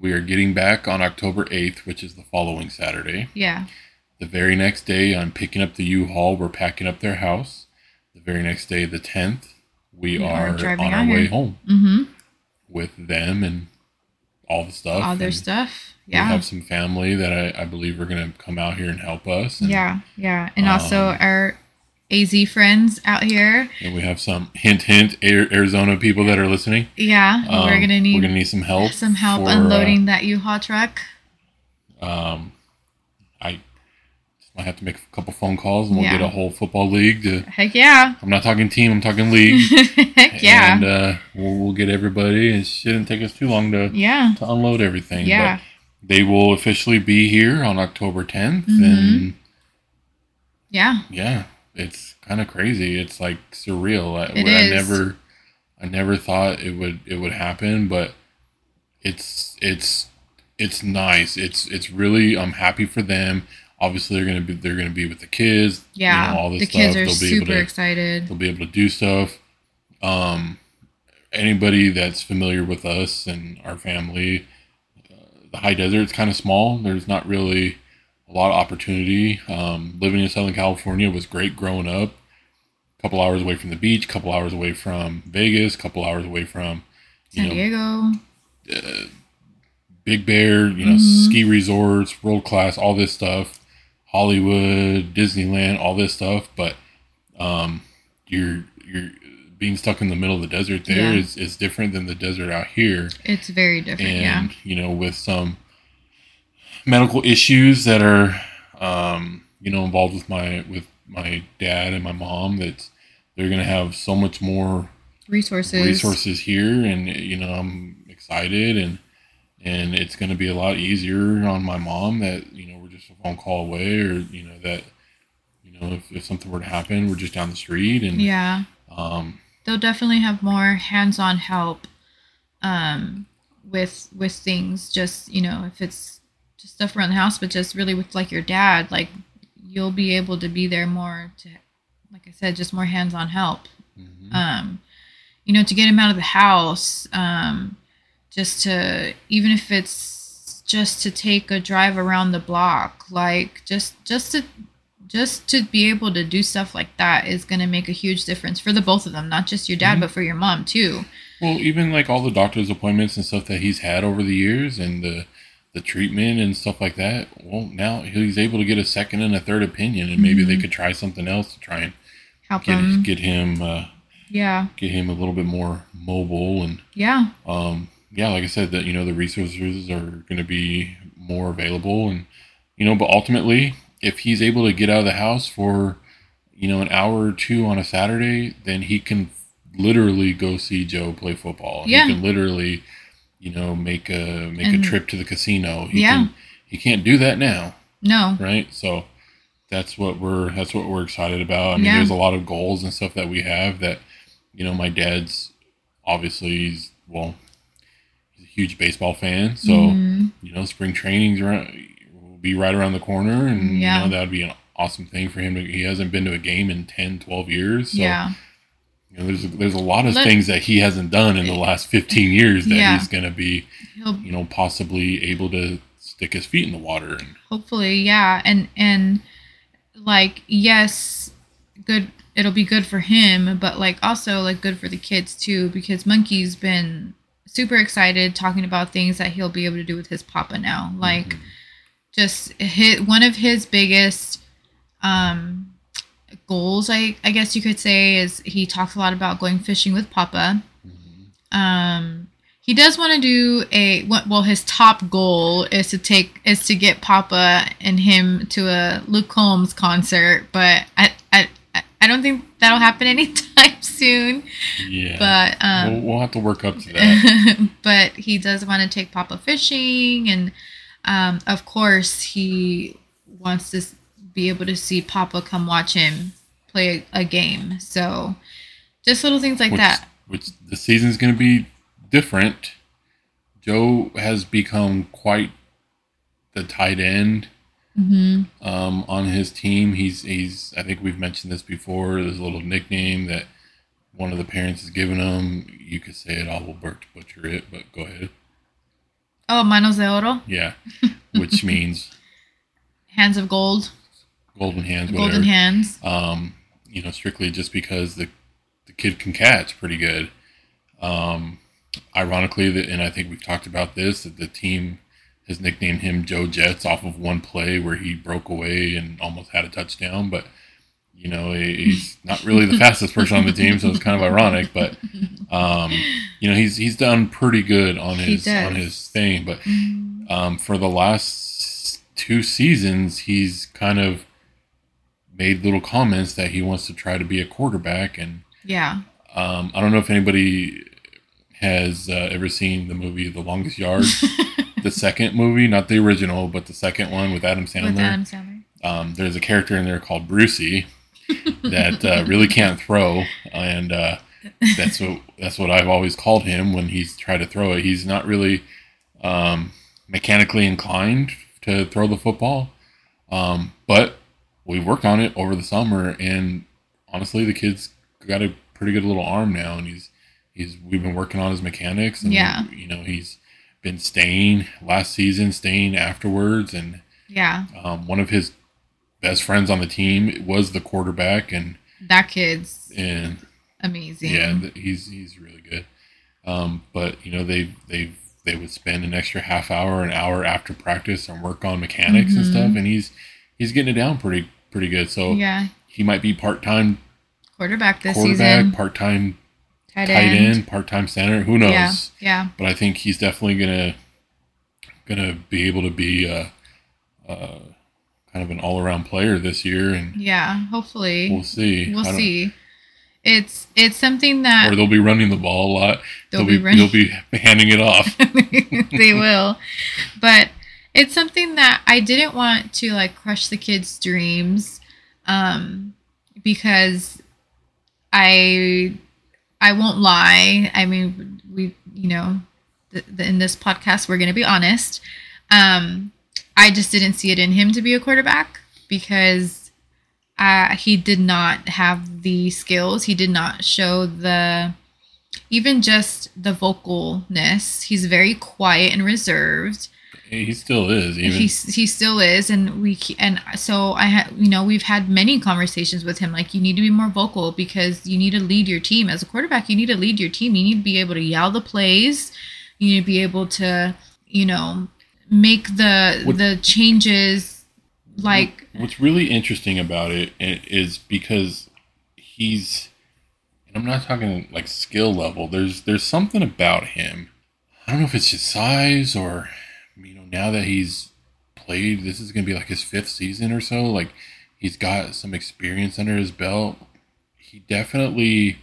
We are getting back on October eighth, which is the following Saturday.
yeah,
The very next day, I'm picking up the U-Haul. We're packing up their house. The very next day, the 10th, we,
We are
are, on our way home
mm-hmm.
with them and all the stuff.
All their stuff.
We have some family that I, I believe are going to come out here and help us. And,
Yeah, yeah, and also
Um,
our AZ friends out here.
and we have some hint, hint, Arizona people that are listening.
Yeah, we're
Um,
gonna need
we're gonna need some help.
some help
for, uh,
unloading that U-Haul truck.
um, might have to make a couple phone calls, and we'll
Yeah.
get a whole football league. To,
Heck yeah,
I'm not talking team. I'm talking league.
heck yeah,
And uh, we'll, we'll get everybody. It shouldn't take us too long to,
yeah,
to unload everything.
Yeah.
But they will officially be here on October 10th.
Mhm.
And
yeah.
yeah, it's kind of crazy. It's like surreal. I,
It
I
is.
never, I never thought it would it would happen, but it's it's it's nice. It's it's really. I'm happy for them. Obviously, they're gonna be they're gonna be with the kids. you
Yeah,
know, all this
the
stuff.
kids are
They'll be able
super
to
excited.
they'll be able to do stuff. Um, anybody that's familiar with us and our family, uh, the high desert is kind of small. There's not really a lot of opportunity. Um, living in Southern California was great growing up. A couple hours away from the beach, a couple hours away from Vegas, a couple hours away from you
San
know
Diego.
Big Bear, you know,
Mhm.
ski resorts, world class, all this stuff, Hollywood, Disneyland, all this stuff. But um, you're you're being stuck in the middle of the desert there
Yeah.
is is different than the desert out here,
It's very different.
and
yeah.
you know, with some medical issues that are um, you know involved with my with my dad and my mom, that they're gonna have so much more
Resources.
resources here and you know i'm excited and and it's going to be a lot easier on my mom that you know we're just a phone call away or you know that you know if, if something were to happen we're just down the street and
Yeah.
um
they'll definitely have more hands-on help um with with things just you know if it's just stuff around the house but just really with like your dad like you'll be able to be there more to like i said just more hands-on help
mhm.
um you know to get him out of the house um just to even if it's just to take a drive around the block like just just to just to be able to do stuff like that is going to make a huge difference for the both of them not just your dad
Mhm.
but for your mom too
Well, even like all the doctor's appointments and stuff that he's had over the years and the the treatment and stuff like that. Well, now he's able to get a second and a third opinion, and maybe they
Mhm.
could try something else to try and
help
get
them
get him uh,
yeah
get him a little bit more mobile and
yeah
um, yeah, like I said, that you know the resources are going to be more available, and you know, but ultimately, if he's able to get out of the house for you know an hour or two on a Saturday, then he can literally go see Joe play football.
Yeah.
He can literally, you know, make a make
And-
a trip to the casino. He
Yeah.
can, he can't do that now,
no
right? So that's what we're that's what we're excited about. I mean,
Yeah.
there's a lot of goals and stuff that we have that you know my dad's obviously he's well huge baseball fan, so
Mhm.
you know spring trainings around will be right around the corner, and
Yeah.
you know that would be an awesome thing for him. To, he hasn't been to a game in 10, 12 years, so
yeah
you know there's a, there's a lot of
Let-
things that he hasn't done in the last fifteen years that
Yeah.
he's going to be
he'll
you know possibly able to stick his feet in the water and
hopefully yeah and and like yes good it'll be good for him but like also like good for the kids too because monkey's been super excited talking about things that he'll be able to do with his papa now like
Mhm.
just hit one of his biggest um goals I, I guess you could say is he talks a lot about going fishing with papa
Mhm.
um he does want to do a well his top goal is to take is to get papa and him to a luke combs concert but i i i don't think that'll happen anytime soon
yeah.
but um
we'll, we'll have to work up to that.
but he does want to take Papa fishing, and um, of course he wants to be able to see Papa come watch him play a, a game. So just little things like
which,
that.
Which the season's going to be different. Joe has become quite the tight end
hmm
um, on his team. He's he's I think we've mentioned this before. There's a little nickname that one of the parents has given him. You could say it. I will butcher it, but go ahead.
Oh, manos de oro,
Yeah, which means
hands of gold,
golden hands. Whatever.
golden hands.
um, you know, strictly just because the the kid can catch pretty good. Um, ironically, that and I think we've talked about this that the team has nicknamed him Joe Jets off of one play where he broke away and almost had a touchdown, but you know he's not really the fastest person on the team, so it's kind of ironic. But um, you know he's he's done pretty good on his on his thing, but
Mhm.
um, for the last two seasons, he's kind of made little comments that he wants to try to be a quarterback. And
Yeah.
um, I don't know if anybody has uh, ever seen the movie The Longest Yard, the second movie, not the original, but the second one with Adam Sandler.
With Adam Sandler.
Um, there's a character in there called Brucey that uh, really can't throw, and uh, that's what that's what I've always called him when he's tried to throw it. He's not really um, mechanically inclined to throw the football, um, but we worked on it over the summer, and honestly, the kid's got a pretty good little arm now, and he's he's we've been working on his mechanics, and
Yeah.
you know he's been staying last season, staying afterwards, and
Yeah.
um, one of his best friends on the team was the quarterback, and
That kid's
and
amazing.
yeah, he's he's really good. Um, but you know they they they would spend an extra half hour, an hour after practice and work on mechanics and
Mhm.
stuff, and he's he's getting it down pretty pretty good. So
Yeah.
he might be part time
Quarterback this
quarterback,
season.
part time
Tight,
tight
end.
end, part time center. Who knows?
Yeah. Yeah.
But I think he's definitely gonna gonna be able to be a, a kind of an all around player this year, and
Yeah. Hopefully.
we'll see.
We'll see. It's it's something that
Or they'll be running the ball a lot.
They'll
They'll,
be
be,
running-
they'll be handing it off.
they will. But it's something that I didn't want to like crush the kids' dreams um because I I won't lie. I mean, we you know, in this podcast we're going to be honest. Um I just didn't see it in him to be a quarterback because uh, he did not have the skills. He did not show the even just the vocalness. He's very quiet and reserved.
He still is even
he he still is, and we and so I had you know we've had many conversations with him like you need to be more vocal because you need to lead your team as a quarterback. You need to lead your team. You need to be able to yell the plays. You need to be able to you know make the
What-
the changes like
What's really interesting about it is because he's, and I'm not talking like skill level. There's there's something about him. I don't know if it's his size or, now that he's played, this is gonna be like his fifth season or so. Like he's got some experience under his belt. He definitely.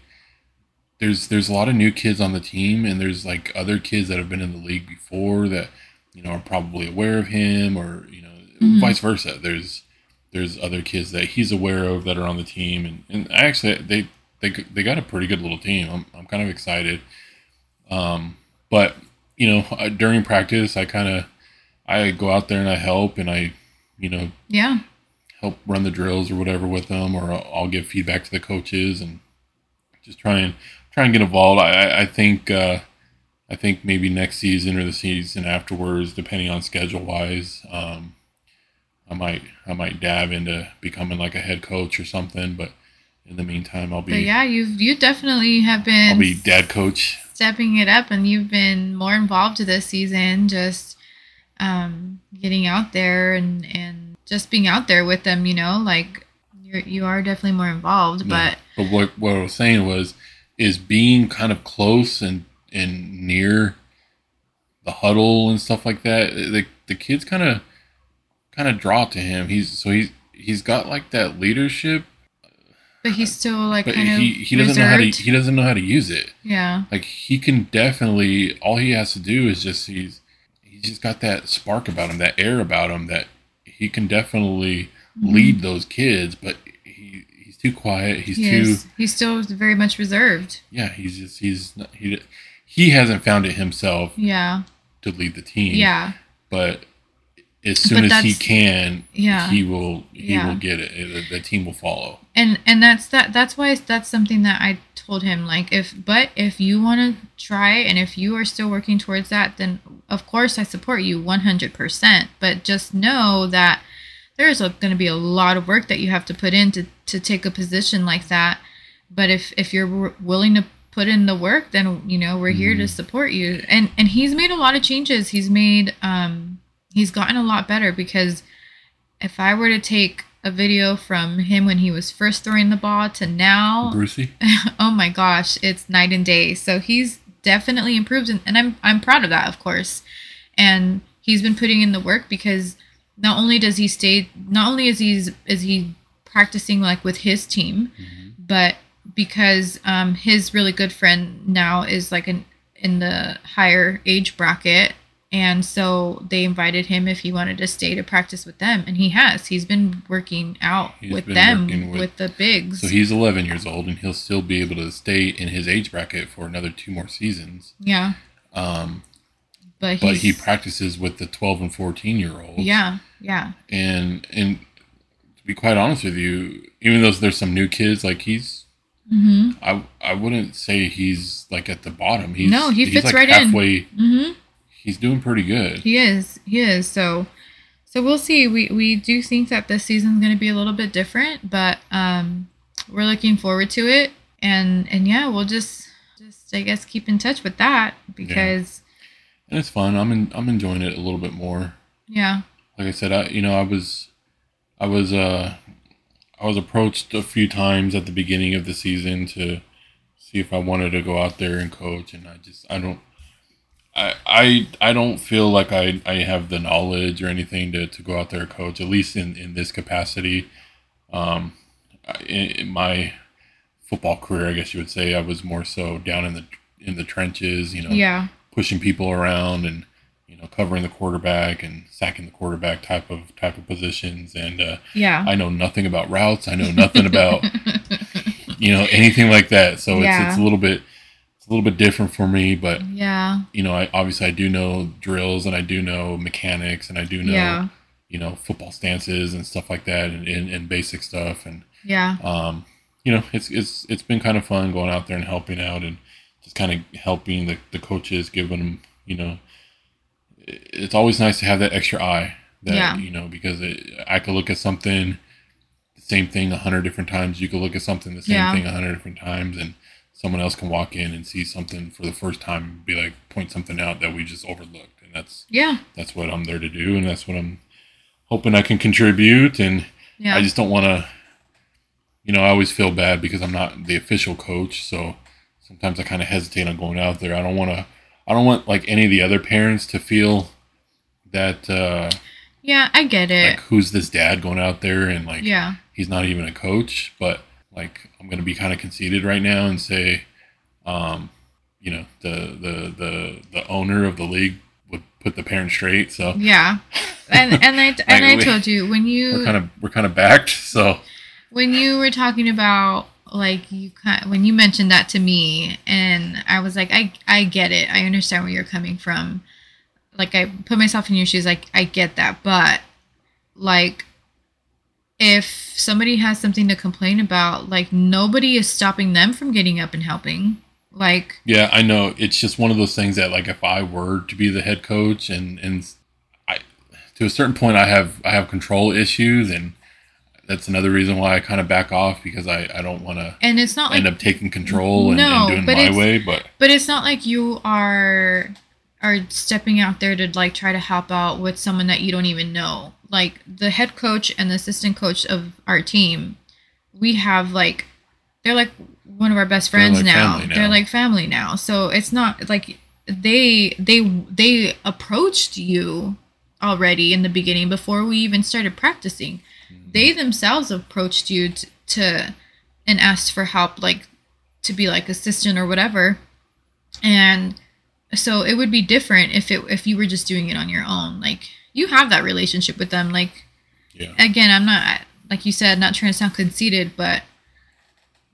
There's there's a lot of new kids on the team, and there's like other kids that have been in the league before that you know are probably aware of him, or you know,
Mhm.
vice versa. There's there's other kids that he's aware of that are on the team, and, and actually they they they got a pretty good little team. I'm I'm kind of excited. Um, but you know, uh, during practice, I kind of I go out there and I help, and I you know
yeah
help run the drills or whatever with them, or I'll, I'll give feedback to the coaches and just try and try and get involved. I I- think uh, I think maybe next season or the season afterwards, depending on schedule wise, um, I might I might dab into becoming like a head coach or something. But in the meantime, I'll
but
be
yeah you you definitely have been.
I'll be dad coach.
stepping it up and you've been more involved this season just um getting out there and and just being out there with them you know like you're you are definitely more involved
Yeah.
but
But what what I was saying was is being kind of close and and near the huddle and stuff like that. The the kids kind of kind of draw to him. He's so he's he's got like that leadership,
but he's still like
but
kind of
he he doesn't know how to he doesn't know how to use it.
yeah
Like he can definitely all he has to do is just he's he's got that spark about him, that air about him that he can definitely
Mhm.
lead those kids, but he he's too quiet. He's
he
too
is. he's still very much reserved
yeah, he's just he's not, he he hasn't found it himself
yeah
to lead the team.
yeah
but as soon
But
as he can,
yeah
he will he
Yeah.
will get it. The, the team will follow.
And and that's that that's why that's something that i told him like if but if you want to try and if you are still working towards that then of course i support you 100% but just know that there's going to be a lot of work that you have to put in to, to take a position like that. But if if you're w- willing to put in the work then you know we're here to
Mhm.
support you. And and he's made a lot of changes. He's made um he's gotten a lot better because if I were to take a video from him when he was first throwing the ball to now,
Brucey,
oh my gosh, it's night and day. So he's definitely improved, and, and I'm I'm proud of that, of course. And he's been putting in the work because not only does he stay, not only is he is he practicing like with his team, but because um, his really good friend now is like an in the higher age bracket and so they invited him if he wanted to stay to practice with them and he has he's been working out
He's
with them with,
with-
the bigs
so he's 11 years old, and he'll still be able to stay in his age bracket for another two more seasons.
yeah
Um,
but
but he practices with the 12 and 14 year olds.
yeah yeah
and and to be quite honest with you, even though there's some new kids, like he's.
mm-hmm
I, I wouldn't say he's like at the bottom. He's
No, he
he's
fits
like
right in. mm-hmm
He's doing pretty good.
he is he is so so we'll see we we do think that this season's going to be a little bit different but um we're looking forward to it and and yeah we'll just just i guess keep in touch with that because
and it's fun. I'm in, I'm enjoying it a little bit more.
yeah
Like I said, I you know I was I was uh I was approached a few times at the beginning of the season to see if I wanted to go out there and coach, and I just I don't. I, I, I don't feel like I, I have the knowledge or anything to, to go out there and coach, at least in, in this capacity. Um, in, in my football career, I guess you would say, I was more so down in the in the trenches, you know,
yeah.
pushing people around and you know covering the quarterback and sacking the quarterback type of type of positions. And uh,
yeah.
I know nothing about routes. I know nothing about you know anything like that. So
Yeah.
it's it's a little bit it's a little bit different for me but
yeah
you know I obviously I do know drills and I do know mechanics and I do know
yeah
you know football stances and stuff like that and, and, and basic stuff and
yeah
um, you know, it's it's it's been kind of fun going out there and helping out and just kind of helping the, the coaches, giving them, you know, it's always nice to have that extra eye. That
Yeah.
you know because it, I could look at something, the same thing a hundred different times. You could look at something the same
Yeah.
thing a hundred different times, and someone else can walk in and see something for the first time and be like point something out that we just overlooked, and that's
Yeah.
that's what I'm there to do, and that's what I'm hoping I can contribute. And
Yeah.
I just don't want to, you know, I always feel bad because I'm not the official coach, so sometimes I kind of hesitate on going out there. I don't want to, I don't want like any of the other parents to feel that uh,
yeah, I get it.
like who's this dad going out there and like
yeah.
he's not even a coach, but like I'm gonna be kind of conceited right now and say, um, you know, the the the the owner of the league would put the parents straight, so.
Yeah. And and I and I
we-
told you when you
we're kind of we're kind of backed. So
when you were talking about like you kind when you mentioned that to me and I was like I I get it. I understand where you're coming from. Like I put myself in your shoes like I get that, but like if somebody has something to complain about, like nobody is stopping them from getting up and helping. Like
yeah, I know it's just one of those things that like if I were to be the head coach and and I to a certain point I have I have control issues and that's another reason why I kind of back off because I I don't want to
and it's not like
end up taking control and,
No,
and doing my way. But
But it's not like you are are stepping out there to like try to help out with someone that you don't even know. Like the head coach and the assistant coach of our team, we have like they're like one of our best friends
like
now.
now.
They're like family now. So it's not like they they they approached you already in the beginning before we even started practicing.
Mm-hmm.
They themselves approached you to, to and asked for help like to be like assistant or whatever and so it would be different if it if you were just doing it on your own like you have that relationship with them like
yeah,
again i'm not like you said not trying to sound conceited but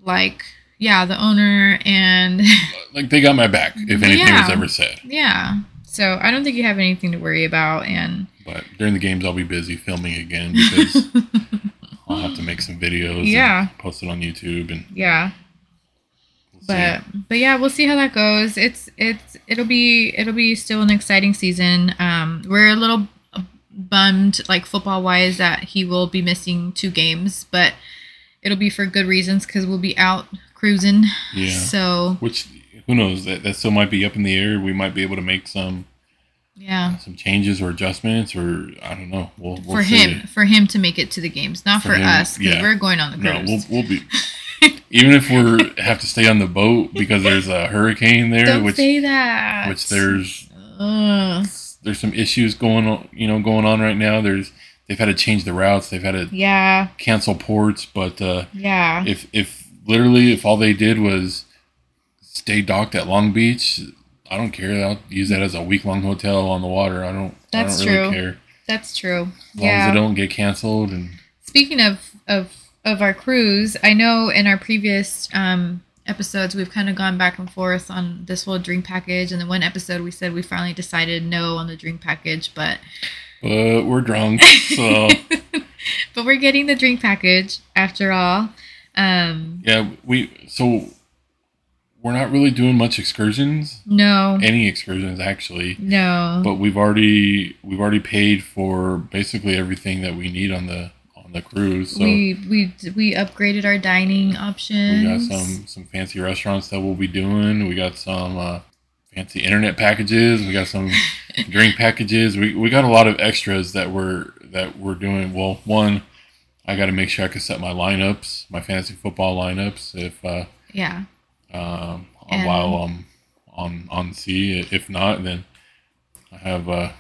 like yeah the owner and
like they got my back if anything was ever said.
yeah so i don't think you have anything to worry about and
But during the games, I'll be busy filming again because I'll have to make some videos.
Yeah.
and post it on YouTube and.
yeah
we'll
but but yeah we'll see how that goes it's it's it'll be it'll be still an exciting season um we're a little bummed like football wise that he will be missing two games but it'll be for good reasons because we'll be out cruising
Yeah.
so
Which who knows that that still might be up in the air. We might be able to make some
yeah uh,
some changes or adjustments or I don't know. We'll, we'll
for
see.
him for him to make it to the games not
For
for,
him,
us
yeah.
we're going on the cruise.
No, we'll we'll be. even if we're have to stay on the boat because there's a hurricane there,
don't
which
say that
which there's
Ugh.
There's some issues going on you know going on right now. There's they've had to change the routes. They've had to
yeah
cancel ports, but uh,
yeah
if if literally if all they did was stay docked at Long Beach, I don't care. I'll use that as a week long hotel on the water. I don't.
That's
I don't really
true.
care
that's true
as long
yeah
as it don't get canceled and
Speaking of of of our cruise, I know in our previous um, episodes we've kind of gone back and forth on this whole drink package, and the one episode we said we finally decided no on the drink package, but
but we're drunk, so
but we're getting the drink package after all. Um,
yeah, we so we're not really doing much excursions,
no,
any excursions actually.
no,
But we've already we've already paid for basically everything that we need on the on the cruise. So
we we we upgraded our dining options.
We got some some fancy restaurants that we'll be doing. We got some uh, fancy internet packages. We got some drink packages. We, we got a lot of extras that we're that we're doing. Well, one, I got to make sure I can set my lineups, my fantasy football lineups, if uh,
Yeah,
um,
And-
while I'm on on sea. If not, then I have uh,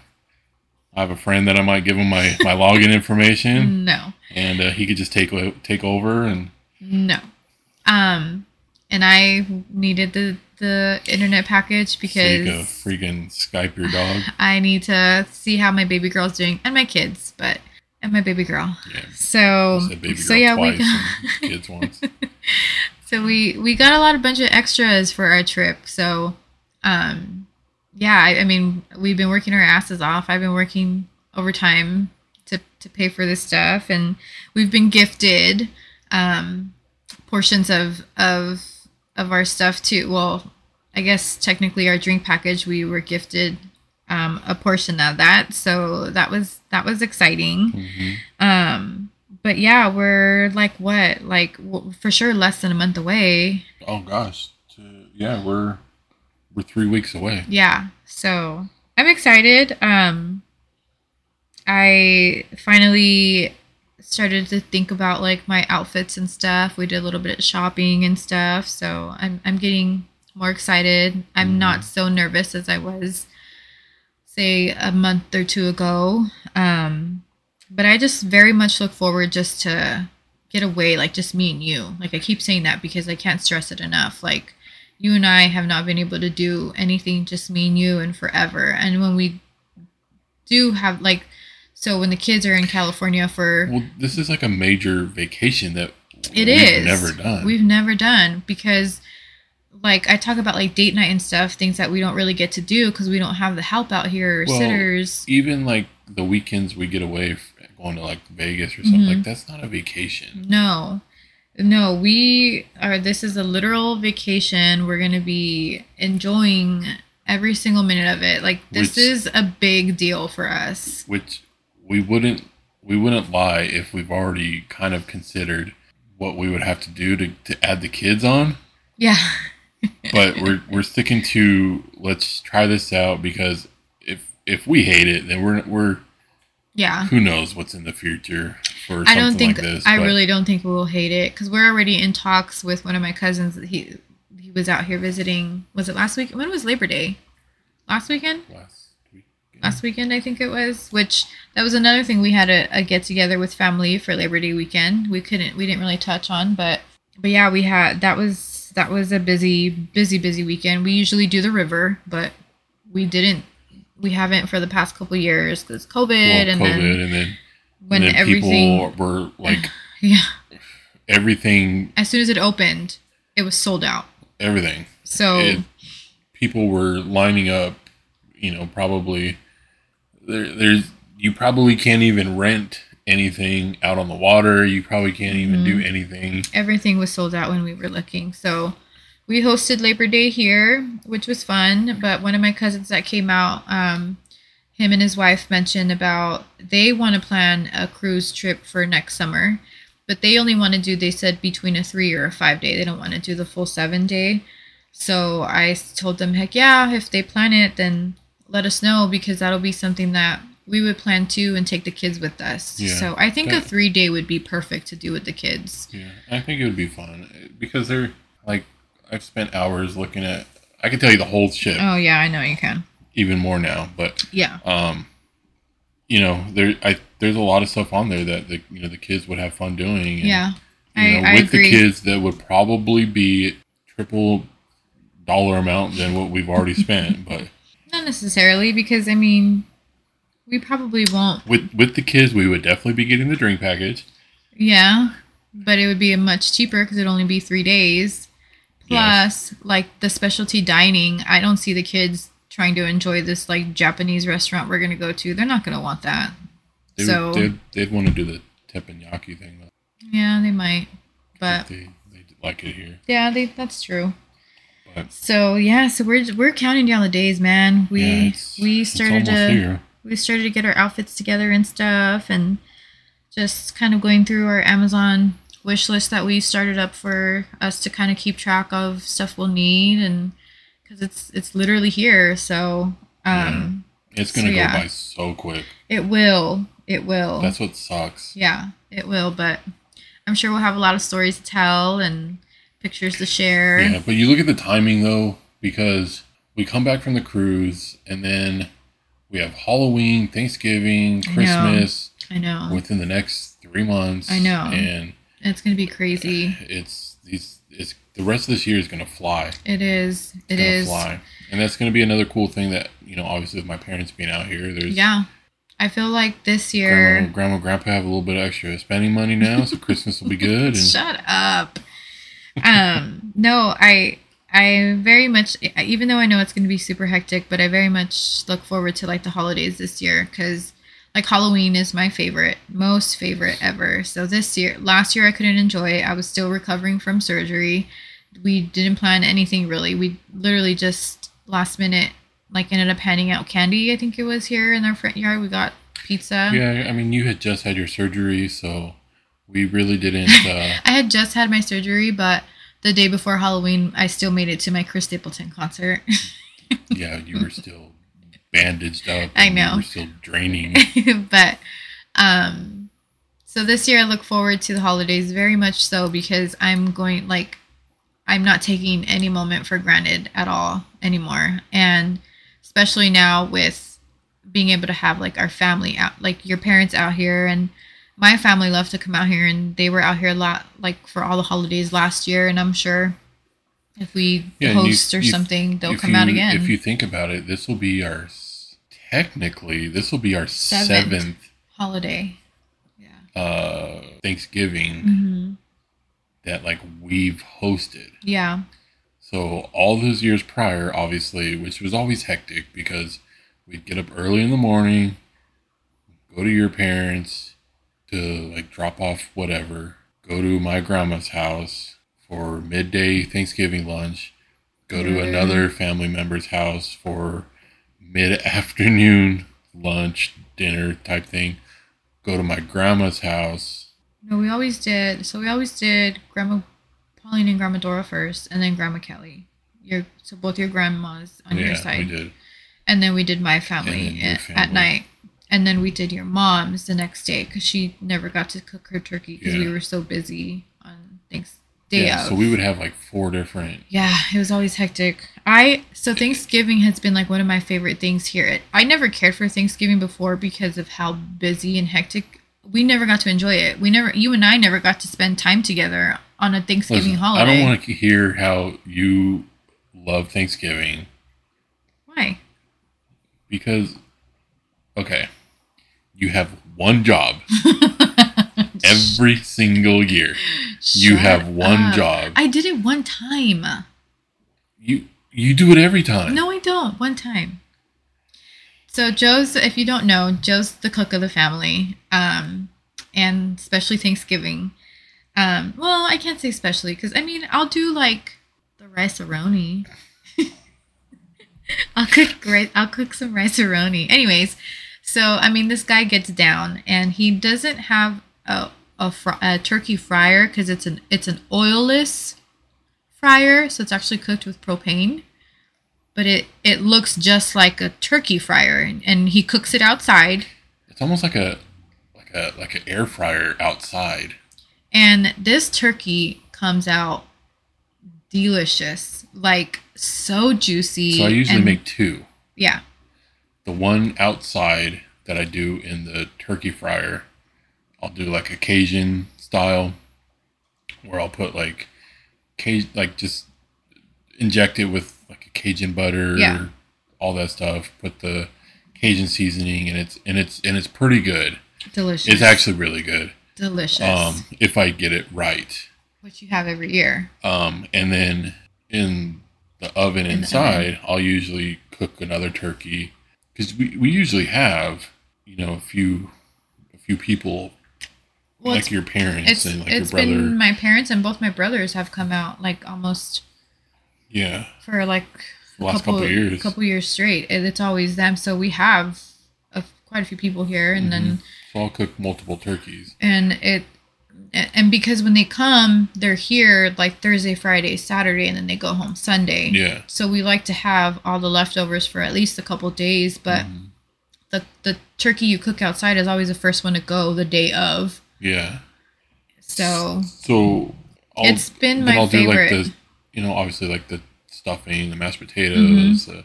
I have a friend that I might give him my my login information,
no,
and uh, he could just take take over and.
no. Um, and I needed the the internet package
So you
because
freaking Skype your dog.
I need to see how my baby girl's doing and my kids, but and my baby girl.
Yeah.
So
girl
so yeah, we got,
kids once.
so we we got a lot of bunch of extras for our trip. So um yeah, I, I mean we've been working our asses off. I've been working overtime to to pay for this stuff, and we've been gifted um portions of of of our stuff too. Well, I guess technically our drink package we were gifted um, a portion of that. So that was that was exciting.
Mhm.
Um, but yeah, we're like what, like w- for sure less than a month away.
Oh gosh, yeah, we're we're three weeks away.
Yeah, so I'm excited. Um, I finally started to think about like my outfits and stuff. We did a little bit of shopping and stuff, so I'm I'm getting more excited. I'm not so nervous as I was say a month or two ago. Um, but I just very much look forward just to get away, like just me and you. Like I keep saying that because I can't stress it enough. Like you and I have not been able to do anything just me and you and forever. And when we do have like so when the kids are in California for
Well, this is like a major vacation that
it
we've
is
never done.
We've never done because like I talk about like date night and stuff, things that we don't really get to do because we don't have the help out here or
Well,
sitters.
even like the weekends we get away going to like Vegas or something
Mhm.
like that's not a vacation.
No. No, we are this is a literal vacation. We're going to be enjoying every single minute of it. Like this
Which-
is a big deal for us.
Which we wouldn't we wouldn't lie if we've already kind of considered what we would have to do to, to add the kids on.
Yeah.
But we're we're sticking to let's try this out because if if we hate it, then we're we're
Yeah.
who knows what's in the future for
I don't think
like this.
I
but-
really don't think we'll hate it because we're already in talks with one of my cousins. He he was out here visiting. Was it last week? When was Labor Day? Last weekend?
last week.
Last weekend, I think it was. Which that was another thing we had a, a get together with family for Labor Day weekend. We couldn't we didn't really touch on, but but yeah, we had that was that was a busy busy busy weekend. We usually do the river, but we didn't. We haven't for the past couple years because COVID,
Well,
and
COVID,
then
and then
when
and
everything
people were like
yeah
everything,
as soon as it opened, it was sold out.
everything.
So
It, people were lining up. You know, probably there. There's you probably can't even rent anything out on the water. You probably can't even do anything.
everything was sold out when we were looking. So we hosted Labor Day here, which was fun. But one of my cousins that came out, um, him and his wife mentioned about they want to plan a cruise trip for next summer, but they only want to do. They said between a three or a five day. They don't want to do the full seven day. So I told them, heck yeah, if they plan it, then let us know because that'll be something that we would plan too and take the kids with us.
Yeah,
so I think a three day would be perfect to do with the kids.
Yeah, I think it would be fun because they're like I've spent hours looking at. I can tell you the whole ship
Oh yeah, I know you can.
Even more now, but
Yeah.
um, you know, there I there's a lot of stuff on there that the you know the kids would have fun doing. And,
Yeah.
you
I,
know,
I
with
agree.
the kids that would probably be triple dollar amount than what we've already spent. But
Not necessarily because I mean we probably won't
with with the kids, we would definitely be getting the drink package.
yeah. But it would be much cheaper because it'd only be three days. Plus, like the specialty dining, I don't see the kids trying to enjoy this like Japanese restaurant we're gonna go to. They're not gonna want that.
They
So-
would, they'd, they'd want to do the teppanyaki thing though.
Yeah, they might. But
they they like it here.
yeah, they that's true.
But
So yeah, so we're we're counting down the days, man. We
yeah,
we started to
here.
we started to get our outfits together and stuff and just kind of going through our Amazon wish list that we started up for us to kind of keep track of stuff we'll need and because it's it's literally here so um
It's gonna
so,
go
yeah.
by so quick.
it will it will
That's what sucks.
yeah it will but i'm sure we'll have a lot of stories to tell and pictures to share
Yeah, but you look at the timing though, because we come back from the cruise and then we have Halloween, Thanksgiving,
I know.
Christmas
i know
within the next three months.
I know.
and
it's gonna be crazy
it's these. It's the rest of this year is gonna fly.
it is it
Gonna fly, and that's gonna be another cool thing that you know. Obviously, with my parents being out here, there's
yeah i feel like this year
grandma, grandma, grandpa have a little bit of extra spending money now, so Christmas will be good. And
Shut up. um, no, I I very much even though I know it's going to be super hectic, but I very much look forward to like the holidays this year cuz like Halloween is my favorite, most favorite ever. So this year, last year I couldn't enjoy it. I was still recovering from surgery. We didn't plan anything really. We literally just last minute like ended up handing out candy. I think it was here in our front yard. We got pizza.
Yeah, I mean, you had just had your surgery, so we really didn't. Uh,
I had just had my surgery, but the day before Halloween, I still made it to my Chris Stapleton concert.
yeah, you were still bandaged up.
I know.
You were still draining.
but um so this year I look forward to the holidays very much so because I'm going like I'm not taking any moment for granted at all anymore. And especially now with being able to have like our family out like your parents out here and my family love to come out here and they were out here a lot like for all the holidays last year and I'm sure if we
Yeah, and you-
host or
you-
something they'll come out again.
If you think about it, this will be our technically this will be our
Seventh.
seventh,
holiday. Yeah.
uh, Thanksgiving
hmm
that like we've hosted.
Yeah.
So all those years prior, obviously, which was always hectic because we'd get up early in the morning, go to your parents to like drop off whatever, go to my grandma's house for midday Thanksgiving lunch, go to
Mm.
another family member's house for mid afternoon lunch, dinner type thing, go to my grandma's house.
No, we always did. So we always did Grandma Pauline and Grandma Dora first, and then Grandma Kelly. Your so both your grandmas on your
yeah,
side,
we did.
and then we did my family at,
family.
at night, and then we did your mom's the next day because she never got to cook her turkey because we were so busy on Thanks Day
Yeah,
of.
so we would have like four different
Yeah, it was always hectic. I so Thanksgiving has been like one of my favorite things here. I never cared for Thanksgiving before because of how busy and hectic. We never got to enjoy it. We never, you and I never got to spend time together on a Thanksgiving
Listen,
holiday.
I don't want to hear how you love Thanksgiving
Why?
because, okay, you have one job every single year. You have one
up.
job.
I did it one time.
You you do it every time.
No, I don't. One time. So Joe's, if you don't know, Joe's the cook of the family, um, and especially Thanksgiving. Um, well, I can't say especially because I mean I'll do like the Rice-A-Roni. I'll cook great. I'll cook some Rice-A-Roni. Anyways, so I mean this guy gets down and he doesn't have a a, fr- a turkey fryer because it's an it's an oilless fryer, so it's actually cooked with propane but it it looks just like a turkey fryer and, and he cooks it outside
It's almost like a like a like an air fryer outside.
and this turkey comes out delicious like so juicy
So I usually
and-
make two.
yeah
The one outside that I do in the turkey fryer, I'll do like a Cajun style, where I'll put like Cajun, like just inject it with like a Cajun butter,
Yeah.
all that stuff. Put the Cajun seasoning, and it's and it's and it's pretty good.
delicious
It's actually really good.
delicious
Um, if I get it right.
which you have every year
Um, and then in the oven
In the
inside, I'll usually cook another turkey because we, we usually have you know a few a few people
well
like your parents
it's,
and like your brother.
been my parents and both my brothers have come out like almost
yeah,
for like
The last couple of years.
couple years straight and it's always them so we have a, quite a few people here and then
so I'll cook multiple turkeys.
and it and because when they come they're here like thursday friday saturday and then they go home sunday
Yeah,
so we like to have all the leftovers for at least a couple days but
Mhm.
the the turkey you cook outside is always the first one to go the day of
yeah.
so
So I'll,
It's been my
I'll do like
favorite.
the you know obviously like the stuffing, the mashed potatoes.
Mm-hmm.
Uh,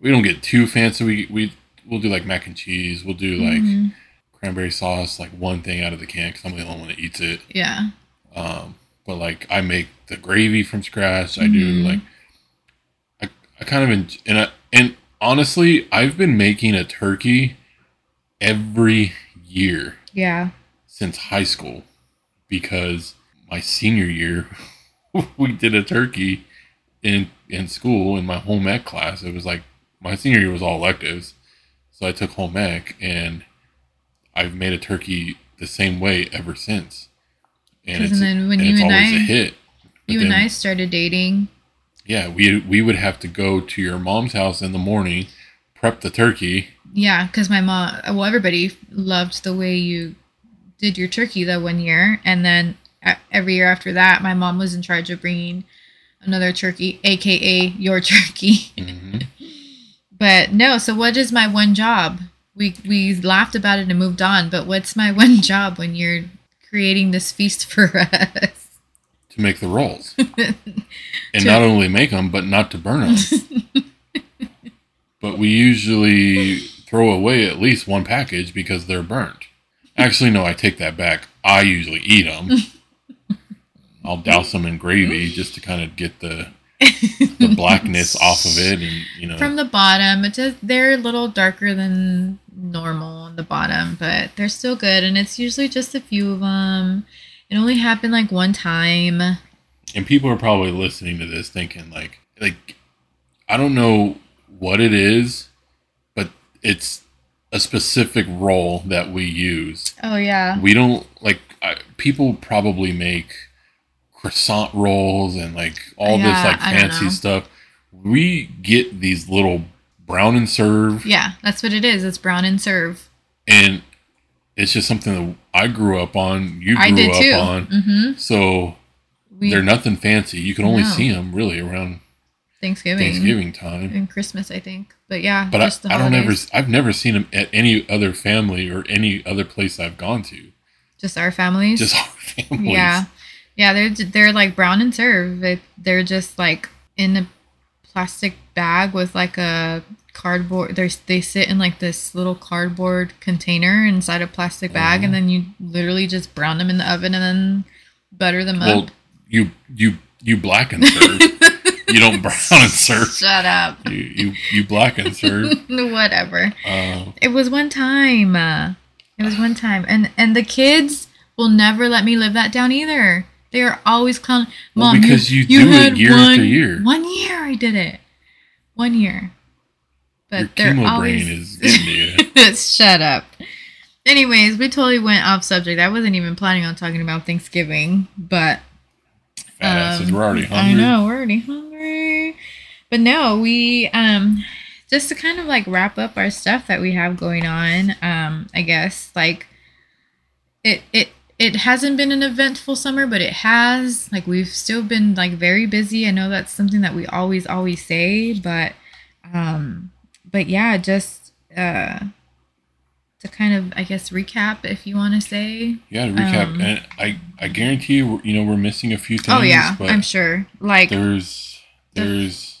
we don't get too fancy. We we we'll do like mac and cheese. We'll do like
Mhm.
cranberry sauce, like one thing out of the can because I'm the only one that eats it.
yeah
Um, but like I make the gravy from scratch. I do
Mhm.
like I, I kind of en- and I, and honestly, I've been making a turkey every year
yeah
since high school because my senior year we did a turkey in in school in my home ec class. It was like my senior year was all electives, so I took home ec and I've made a turkey the same way ever since. And it's,
then when you and I-
a hit. But
you and i started dating
yeah, we we would have to go to your mom's house in the morning, prep the turkey.
Yeah, because my mom, well, everybody loved the way you did your turkey that one year, and then every year after that, my mom was in charge of bringing another turkey, aka your turkey.
hmm
But no, so what is my one job? We we laughed about it and moved on, but what's my one job when you're creating this feast for us?
To make the rolls, and
To-
not only make them, but not to burn them. but we usually throw away at least one package because they're burnt. Actually, no, I take that back. I usually eat them. I'll douse them in gravy just to kind of get the the blackness off of it, and you know,
From the bottom, It's just they're a little darker than normal on the bottom, but they're still good, and it's usually just a few of them. It only happened like one time.
and people are probably listening to this thinking like like I don't know what it is, but it's a specific roll that we use.
Oh yeah,
We don't like I, people probably make croissant rolls and like all this like fancy stuff. We get these little brown and serve
yeah, that's what it is. It's brown and serve.
and it's just something that I grew up on, you grew up
too.
on.
Mm-hmm.
So
We
they're nothing fancy. You can only
No.
see them really around
Thanksgiving,
Thanksgiving time.
and Christmas, I think. But yeah,
But
just
I,
the
I don't ever. I've never seen them at any other family or any other place I've gone to.
just our families.
Just our families.
Yeah, yeah, they're they're like brown and serve. It, they're just like in a plastic bag with like a cardboard. There's they sit in like this little cardboard container inside a plastic bag, and then you literally just brown them in the oven and then butter them
Well,
up.
you you you black and serve. you don't brown and serve.
Shut up.
You you, you black and serve.
Whatever.
Uh,
It was one time. It was one time, and and the kids will never let me live that down either. They are always clowning.
Well,
Mom,
because you do it year after year."
One year I did it. One year. But
your
they're
chemo
always
brain is getting you.
Shut up. Anyways, we totally went off subject. I wasn't even planning on talking about Thanksgiving, but um,
we're already hungry.
I know we're already hungry. But no, we um just to kind of like wrap up our stuff that we have going on. Um, I guess like it it it hasn't been an eventful summer, but it has. Like we've still been like very busy. I know that's something that we always always say, but um, but yeah, just uh to kind of I guess recap if you want to say.
Yeah, to recap,
Um,
and I I guarantee you, you know, we're missing a few things.
oh yeah,
but
I'm sure. Like
there's
The-
there's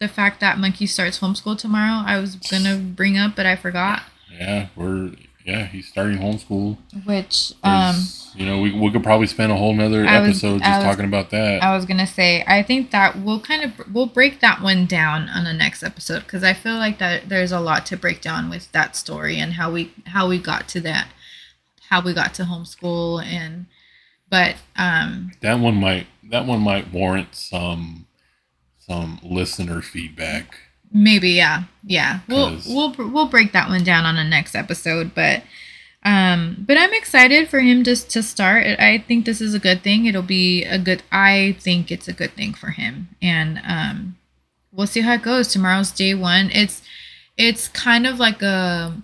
the fact that Monkey starts homeschool tomorrow, I was gonna bring up, but I forgot.
yeah we're yeah he's starting homeschool.
Which um
you know we we could probably spend a whole nother
I
episode
I
just
was-
talking about that.
I was gonna say I think that we'll kind of we'll break that one down on the next episode because I feel like that there's a lot to break down with that story and how we how we got to that, how we got to homeschool and, but um
that one might that one might warrant some some listener feedback.
Maybe yeah. Yeah. We'll we'll we'll break that one down on the next episode but um but i'm excited for him just to start. I think this is a good thing. It'll be a good i think it's a good thing for him. And um we'll see how it goes. Tomorrow's day one. It's it's kind of like a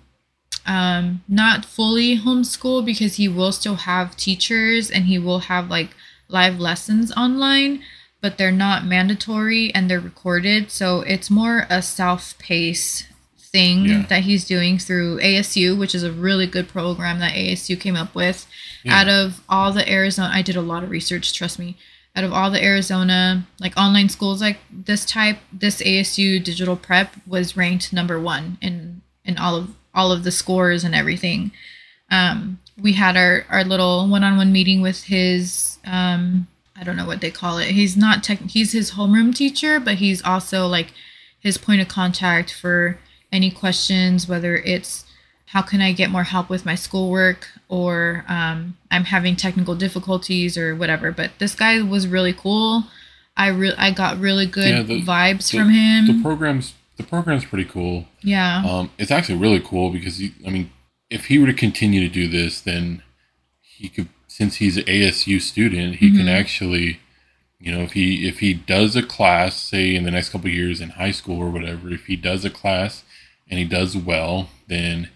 um not fully homeschool because he will still have teachers and he will have like live lessons online but they're not mandatory and they're recorded so it's more a self-paced thing
Yeah.
that he's doing through ASU which is a really good program that ASU came up with
Yeah.
out of all the Arizona I did a lot of research trust me out of all the Arizona like online schools like this type this ASU digital prep was ranked number 1 in in all of all of the scores and everything um we had our our little one-on-one meeting with his um I don't know what they call it. He's not tech he's his homeroom teacher, but he's also like his point of contact for any questions, whether it's how can I get more help with my schoolwork or um, I'm having technical difficulties or whatever. But this guy was really cool. I re- I got really good
Yeah, the-
vibes
the-
from him.
The program's the program's pretty cool.
yeah.
Um, it's actually really cool because he, I mean, if he were to continue to do this, then he could, since he's an ASU student, he can
Mhm.
actually you know if he if he does a class say in the next couple of years in high school or whatever if he does a class and he does well then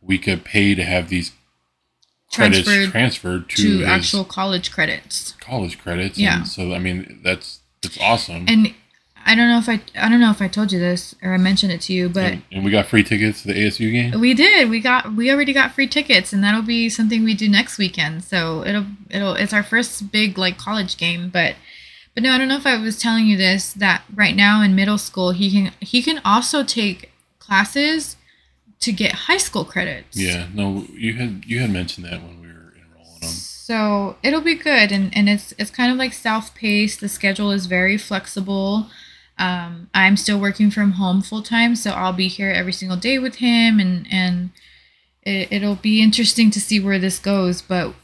we could pay to have these credits
Transferred
transferred to,
to actual college credits.
college credits
Yeah.
and so i mean that's that's awesome
And I don't know if I I don't know if I told you this or I mentioned it to you, but
and, and we got free tickets to the asu game
we did. We got we already got free tickets, and that'll be something we do next weekend. So it'll it'll it's our first big like college game, but. But no, I don't know if I was telling you this that right now in middle school he can he can also take classes to get high school credits.
yeah no you had you had mentioned that when we were enrolling them
So it'll be good, and, and it's it's kind of like self paced. The schedule is very flexible. Um, I'm still working from home full time, so I'll be here every single day with him, and and it, it'll be interesting to see where this goes. But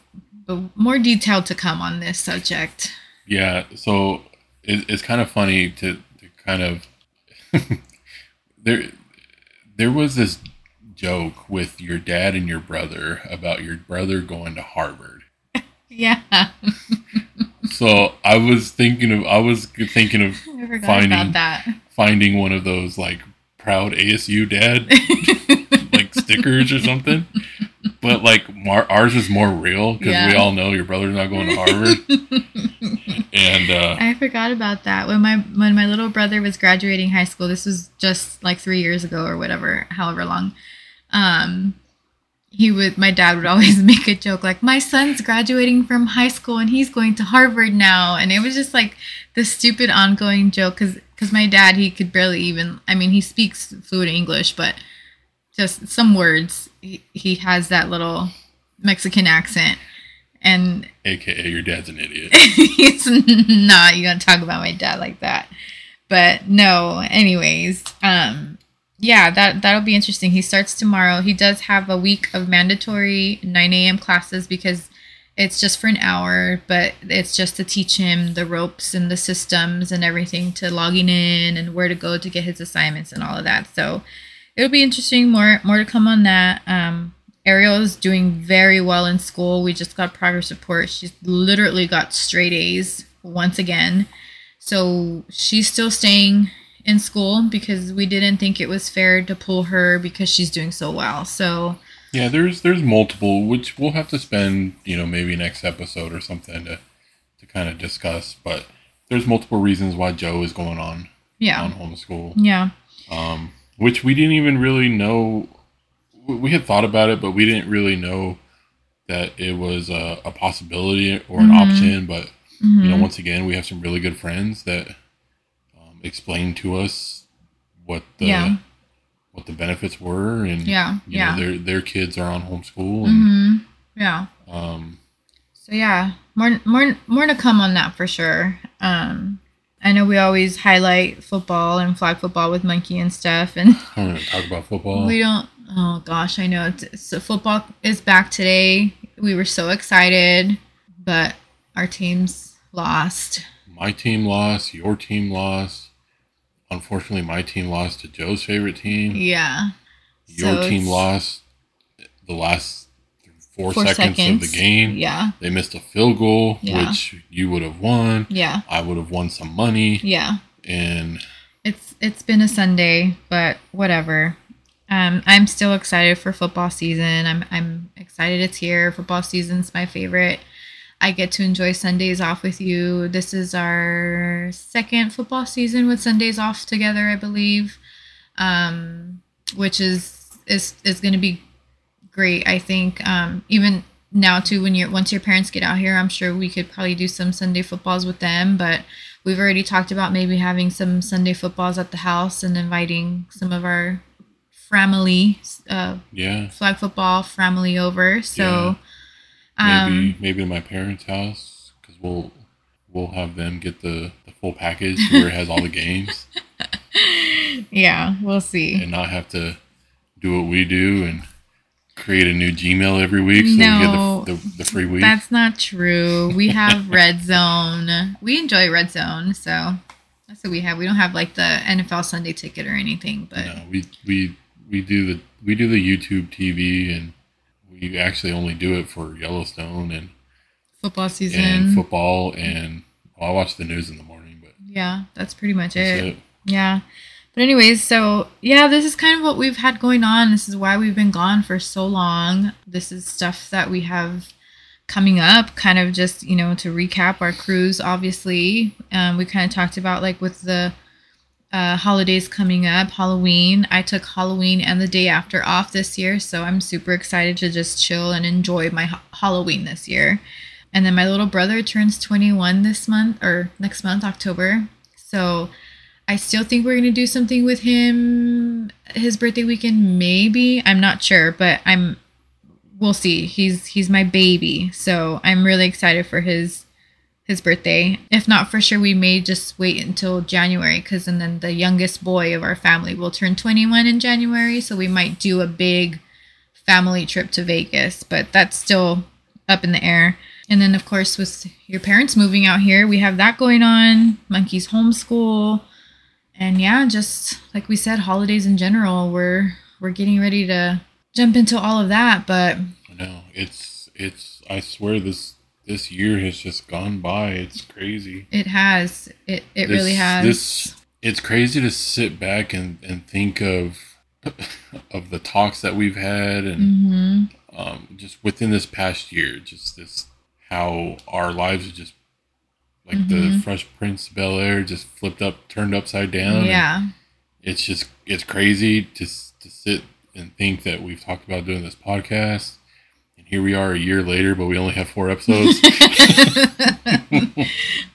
but more detail to come on this subject.
Yeah, so it, it's kind of funny to, to kind of there there was this joke with your dad and your brother about your brother going to Harvard.
Yeah,
So I was thinking of I was thinking of Finding-
that.
finding one of those like proud ASU dad like stickers or something. But like Mar- ours is more real because we all know your brother's not going to Harvard. and uh,
I forgot about that. When my when my little brother was graduating high school, this was just like three years ago or whatever, however long. Um, he would my dad would always make a joke like, "My son's graduating from high school and he's going to Harvard now," and it was just like this stupid ongoing joke because because my dad he could barely even I mean he speaks fluent English, but just some words he, he has that little Mexican accent. And
AKA your dad's an idiot.
he's not you gonna talk about my dad like that. But no anyways um yeah that that'll be interesting he starts tomorrow he does have a week of mandatory 9 a.m classes because it's just for an hour but it's just to teach him the ropes and the systems and everything to logging in and where to go to get his assignments and all of that so it'll be interesting more more to come on that um Ariel is doing very well in school. We just got progress report. She's literally got straight A's once again. So she's still staying in school because we didn't think it was fair to pull her because she's doing so well. So
Yeah, there's there's multiple, which we'll have to spend, you know, maybe next episode or something to to kind of discuss. But there's multiple reasons why Joe is going on
yeah.
on homeschool,
Yeah.
um, which we didn't even really know. we- had thought about it, but we didn't really know that it was a, a possibility or an
Mhm.
option. But you know,
Mhm.
once again, we have some really good friends that explained to us what the
Yeah.
what the benefits were, and
Yeah.
you
Yeah.
know, their their kids are on homeschool, and
hmm Yeah.
um,
So yeah, more more more to come on that for sure. Um I know we always highlight football and flag football with Monkey and stuff and
talk about football.
We don't. Oh gosh, I know. It's, so football is back today. We were so excited, but our teams lost.
my team lost, your team lost. Unfortunately, my team lost to Joe's favorite team.
Yeah.
Your
So
team lost the last four,
Four
seconds,
seconds.
of the game.
Yeah.
They missed a field goal,
Yeah.
which you would have won.
Yeah.
I would have won some money,
Yeah.
and
It's it's been a Sunday, but whatever. Um, I'm still excited for football season. I'm I'm excited it's here. Football season's my favorite. I get to enjoy Sundays off with you. This is our second football season with Sundays off together, I believe, um, which is is is going to be great. I think um, even now too, when you're once your parents get out here, I'm sure we could probably do some Sunday footballs with them. But we've already talked about maybe having some Sunday footballs at the house and inviting some of our family, uh,
yeah,
flag football family over. So.
maybe
Um,
maybe my parents' house because we'll we'll have them get the, the full package where it has all the games
yeah, we'll see.
and not have to do what we do and create a new Gmail every week so
No,
we get the, the, the free week.
That's not true. We have Red Zone. We enjoy Red Zone, so that's what we have. We don't have like the NFL Sunday ticket or anything, but
no, we we we do the we do the YouTube TV and we actually only do it for Yellowstone and
football season.
and football and Well, I watch the news in the morning, but
Yeah, that's pretty much
that's
it.
it.
Yeah. But anyways, so yeah, this is kind of what we've had going on. This is why we've been gone for so long. This is stuff that we have coming up, kind of just, you know, to recap our cruise, obviously. Um, we kind of talked about like with the uh, holidays coming up, Halloween. I took Halloween and the day after off this year, so I'm super excited to just chill and enjoy my ha- Halloween this year. And then my little brother turns 21 this month or next month, October. So I still think we're gonna do something with him his birthday weekend, maybe. I'm not sure, but I'm we'll see. He's he's my baby, so I'm really excited for his his birthday. If not for sure, we may just wait until January because and then the youngest boy of our family will turn 21 in January, so we might do a big family trip to Vegas, but that's still up in the air. And then of course with your parents moving out here, we have that going on. Monkey's homeschool. And yeah, just like we said, holidays in general, we're we're getting ready to jump into all of that, but
I know it's it's. I swear this this year has just gone by. It's crazy.
it has it it
This-
really has.
This it's crazy to sit back and and think of of the talks that we've had and
hmm
um, just within this past year, just this how our lives are just like the
Mhm.
Fresh Prince Bel Air just flipped up, turned upside down.
Yeah.
it's just it's crazy to to sit and think that we've talked about doing this podcast, here we are a year later, but we only have four episodes.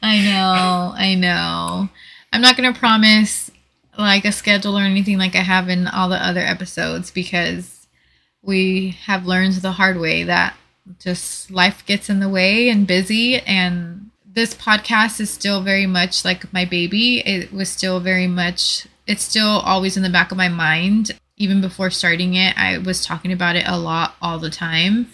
I know, I know. I'm not gonna promise like a schedule or anything like I have in all the other episodes because we have learned the hard way that just life gets in the way and busy and this podcast is still very much like my baby. It was still very much it's still always in the back of my mind. Even before starting it, I was talking about it a lot all the time.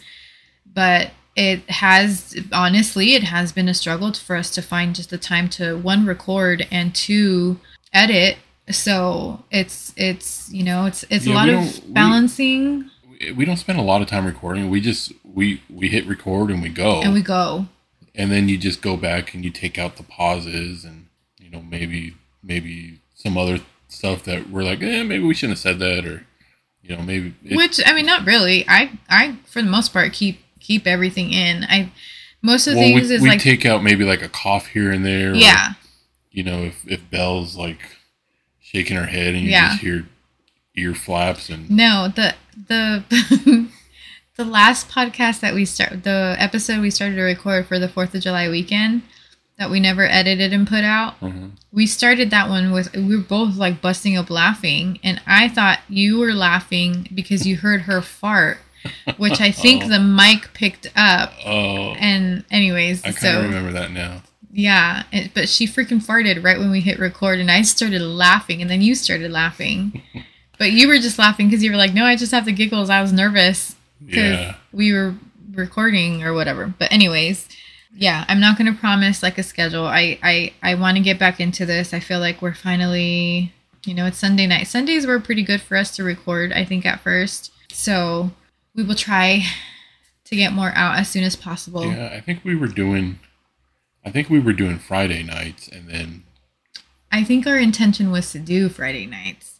But it has honestly it has been a struggle for us to find just the time to one record and two edit so it's it's you know it's it's a lot of balancing
we- we don't spend a lot of time recording. We just we we hit record and we go,
and we go
and then you just go back and you take out the pauses and you know maybe maybe some other stuff that we're like, eh, maybe we shouldn't have said that, or you know maybe it,
which i mean not really i i for the most part keep keep everything in i most of the
well, we,
things is
we
like
take out maybe like a cough here and there. or,
yeah
you know, if if Belle's like shaking her head and you
Yeah.
just hear ear flaps and
No, the the the last podcast that we start the episode we started to record for the 4th of July weekend that we never edited and put out.
Mhm.
We started that one with we were both like busting up laughing and I thought you were laughing because you heard her fart, which I think
Oh.
the mic picked up.
oh,
And anyways,
I
so
remember that now.
yeah, it, but she freaking farted right when we hit record, and I started laughing, and then you started laughing. but you were just laughing because you were like, "No, I just have the giggles. I was nervous because
Yeah,
we were recording or whatever." But anyways, yeah, I'm not gonna promise like a schedule. I I I want to get back into this. I feel like we're finally, you know, it's Sunday night. Sundays were pretty good for us to record. I think at first, so we will try to get more out as soon as possible.
yeah. I think we were doing, I think we were doing Friday nights, and then
I think our intention was to do Friday nights.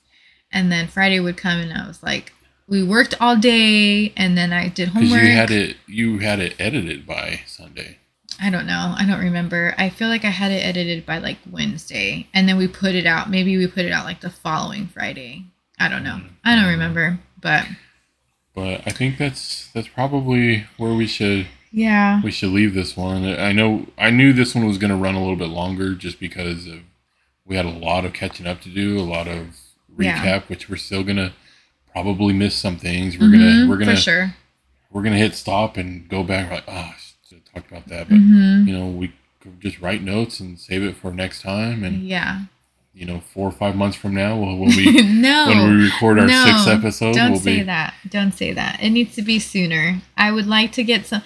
And then Friday would come and I was like, we worked all day and then I did homework.
you had it, you had it edited by Sunday.
I don't know. I don't remember. I feel like I had it edited by like Wednesday and then we put it out. Maybe we put it out like the following Friday. I don't know. I don't remember. But
But I think that's that's probably where we should
yeah.
we should leave this one. I know I knew this one was going to run a little bit longer just because of we had a lot of catching up to do, a lot of recap,
Yeah.
which we're still gonna probably miss some things. We're gonna
Mhm,
we're gonna
sure.
we're gonna hit stop and go back like oh, I should have talked about that, but
hmm
you know we could just write notes and save it for next time, and
Yeah.
you know four or five months from now we'll, when we
no.
when we record our
no,
sixth episode,
Don't
we'll
say
be
that. Don't say that. It needs to be sooner. I would like to get some.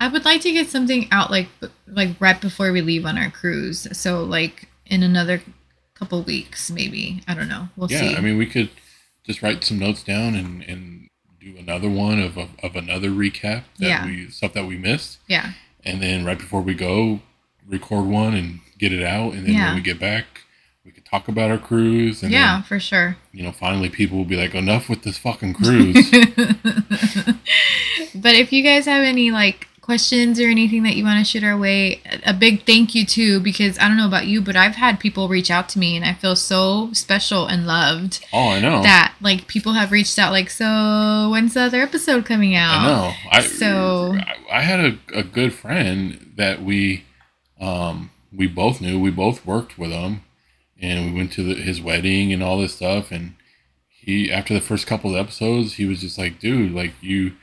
I would like to get something out like like right before we leave on our cruise. So like in another couple weeks, maybe. I don't know. We'll
yeah.
see.
I mean we could just write some notes down and and do another one of of, of another recap that
Yeah.
we stuff that we missed.
yeah.
And then right before we go record one and get it out, and then
Yeah.
when we get back, we could talk about our cruise, and
yeah,
then,
for sure.
you know, finally people will be like, enough with this fucking cruise.
but if you guys have any like questions or anything that you want to shoot our way, a big thank you too, because I don't know about you, but I've had people reach out to me and I feel so special and loved
oh, I know.
that like people have reached out like, so when's the other episode coming out?
I know. I
So-
I, had a, a good friend that we um we both knew. We both worked with him, and we went to the, his wedding and all this stuff. And he after the first couple of episodes, he was just like, "Dude, like you,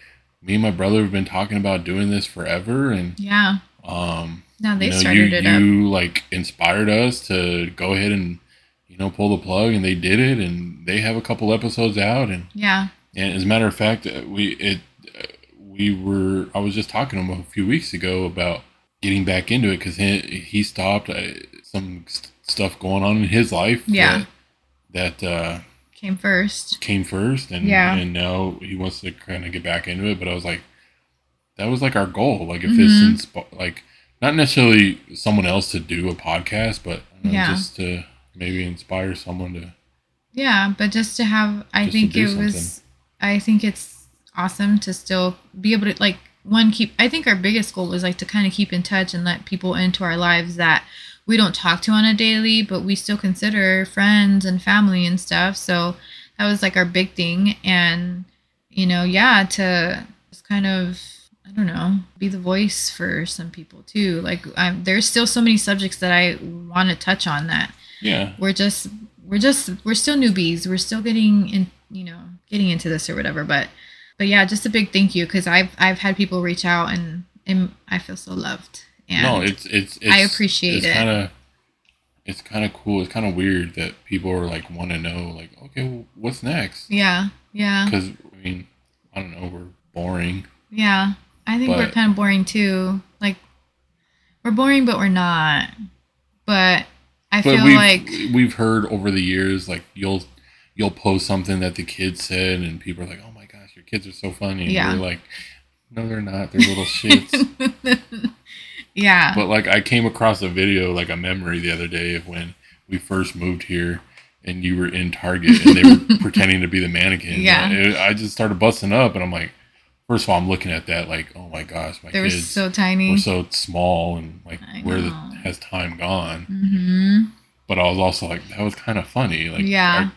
me and my brother have been talking about doing this forever, and
Yeah.
um,
Now they
you know,
started
you,
it up.
you like inspired us to go ahead and you know pull the plug, and they did it, and they have a couple episodes out, and
Yeah.
and as a matter of fact, uh, we it uh, we were I was just talking to him a few weeks ago about getting back into it because he he stopped uh, some st- stuff going on in his life.
Yeah.
That, that uh,
Came first.
came first, and
Yeah.
and now he wants to kind of get back into it. But I was like, that was like our goal. Like if
Mhm.
it's insp- like not necessarily someone else to do a podcast, but you know,
Yeah.
just to maybe inspire someone to.
Yeah, but just to have, I think it was, I think it's awesome to still be able to like one keep. I think our biggest goal was like to kind of keep in touch and let people into our lives that we don't talk to on a daily, but we still consider friends and family and stuff. So that was like our big thing, and you know, yeah, to just kind of. I don't know, be the voice for some people too. Like, I'm, there's still so many subjects that I want to touch on that
Yeah,
we're just we're just we're still newbies we're still getting in you know getting into this or whatever but but yeah just a big thank you because i've i've had people reach out and, and i feel so loved and
no, it's it's, it's
I appreciate
it's
it.
Kind of, it's kind of cool. It's kind of weird that people are like want to know, like, okay, well, what's next?
yeah yeah
Because I mean, I don't know, we're boring.
yeah i think we're kind of boring too like we're boring but we're not but i
But
feel
we've
like
we've heard over the years, like you'll you'll post something that the kids said, and people are like, oh my gosh, your kids are so funny. And
Yeah.
we're like, no, they're not. They're little shits.
yeah
But like I came across a video, like a memory the other day of when we first moved here and you were in Target and they were pretending to be the mannequin.
Yeah.
And I just started busting up and I'm like, first of all, I'm looking at that like, oh my gosh, my
they were
kids
so tiny
were so small and like
I
where the, has time gone?
hmm
But I was also like, that was kind of funny. Like,
Yeah.
our-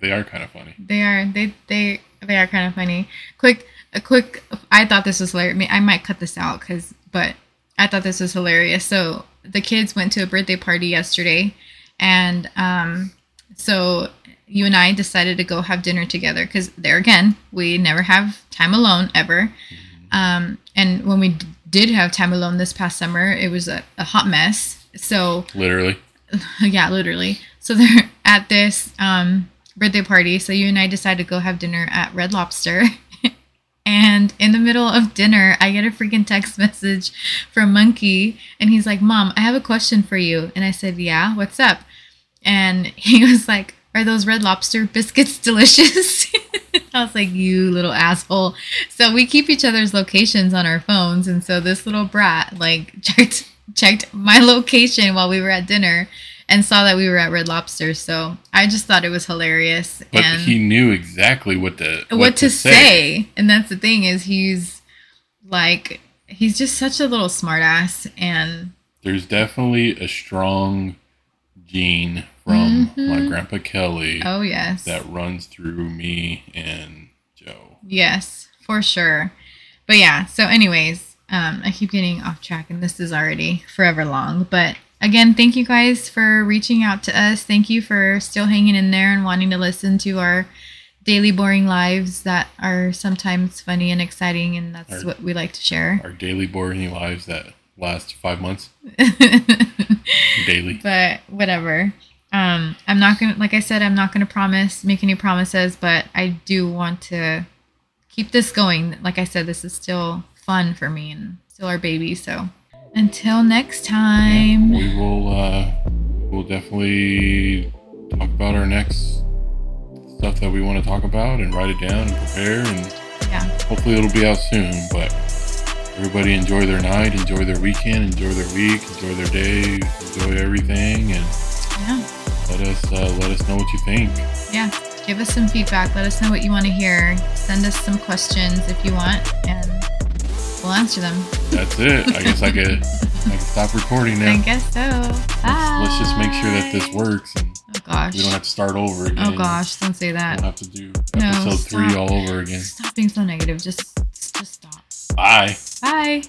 they are kind of funny.
They are they they they are kind of funny. Quick a quick I thought this was hilarious. I, mean, I might cut this out cuz but I thought this was hilarious. So the kids went to a birthday party yesterday and um so you and I decided to go have dinner together cuz there again, we never have time alone ever. Um and when we d- did have time alone this past summer, it was a, a hot mess. So
Literally.
yeah, literally. So they're at this um, birthday party. So you and I decided to go have dinner at Red Lobster. and in the middle of dinner, I get a freaking text message from Monkey. And he's like, Mom, I have a question for you. And I said, Yeah, what's up? And he was like, Are those Red Lobster biscuits delicious? I was like, You little asshole. So we keep each other's locations on our phones. And so this little brat, like, checked checked my location while we were at dinner and saw that we were at Red Lobster. So I just thought it was hilarious.
But
and
he knew exactly what to
what, to say. And that's the thing is he's like he's just such a little smartass and
There's definitely a strong gene from my
Mhm.
grandpa Kelly
oh yes.
that runs through me and Joe.
Yes, for sure. But yeah, so anyways, um I keep getting off track and this is already forever long, but again, thank you guys for reaching out to us. Thank you for still hanging in there and wanting to listen to our daily boring lives that are sometimes funny and exciting and that's
Our-
what we like to share.
Our daily boring lives that last five months daily.
but whatever. Um, I'm not gonna, like I said, I'm not gonna promise, make any promises, but I do want to keep this going. Like I said, this is still fun for me and still our baby. So until next time,
We will uh we'll definitely talk about our next stuff that we want to talk about and write it down and prepare and
yeah,
hopefully it'll be out soon. But everybody enjoy their night, enjoy their weekend, enjoy their week, enjoy their day, enjoy everything, and
Yeah.
let us uh, let us know what you think.
Yeah. Give us some feedback. Let us know what you want to hear. Send us some questions if you want, and we'll answer them.
That's it. I guess I could I can stop recording now.
I guess so.
Let's, let's just make sure that this works and
Oh gosh.
we don't have to start over again.
Oh gosh, don't say that.
We don't have to do
No,
episode three
stop.
all over again.
Stop being so negative. Just just stop.
Bye.
Bye.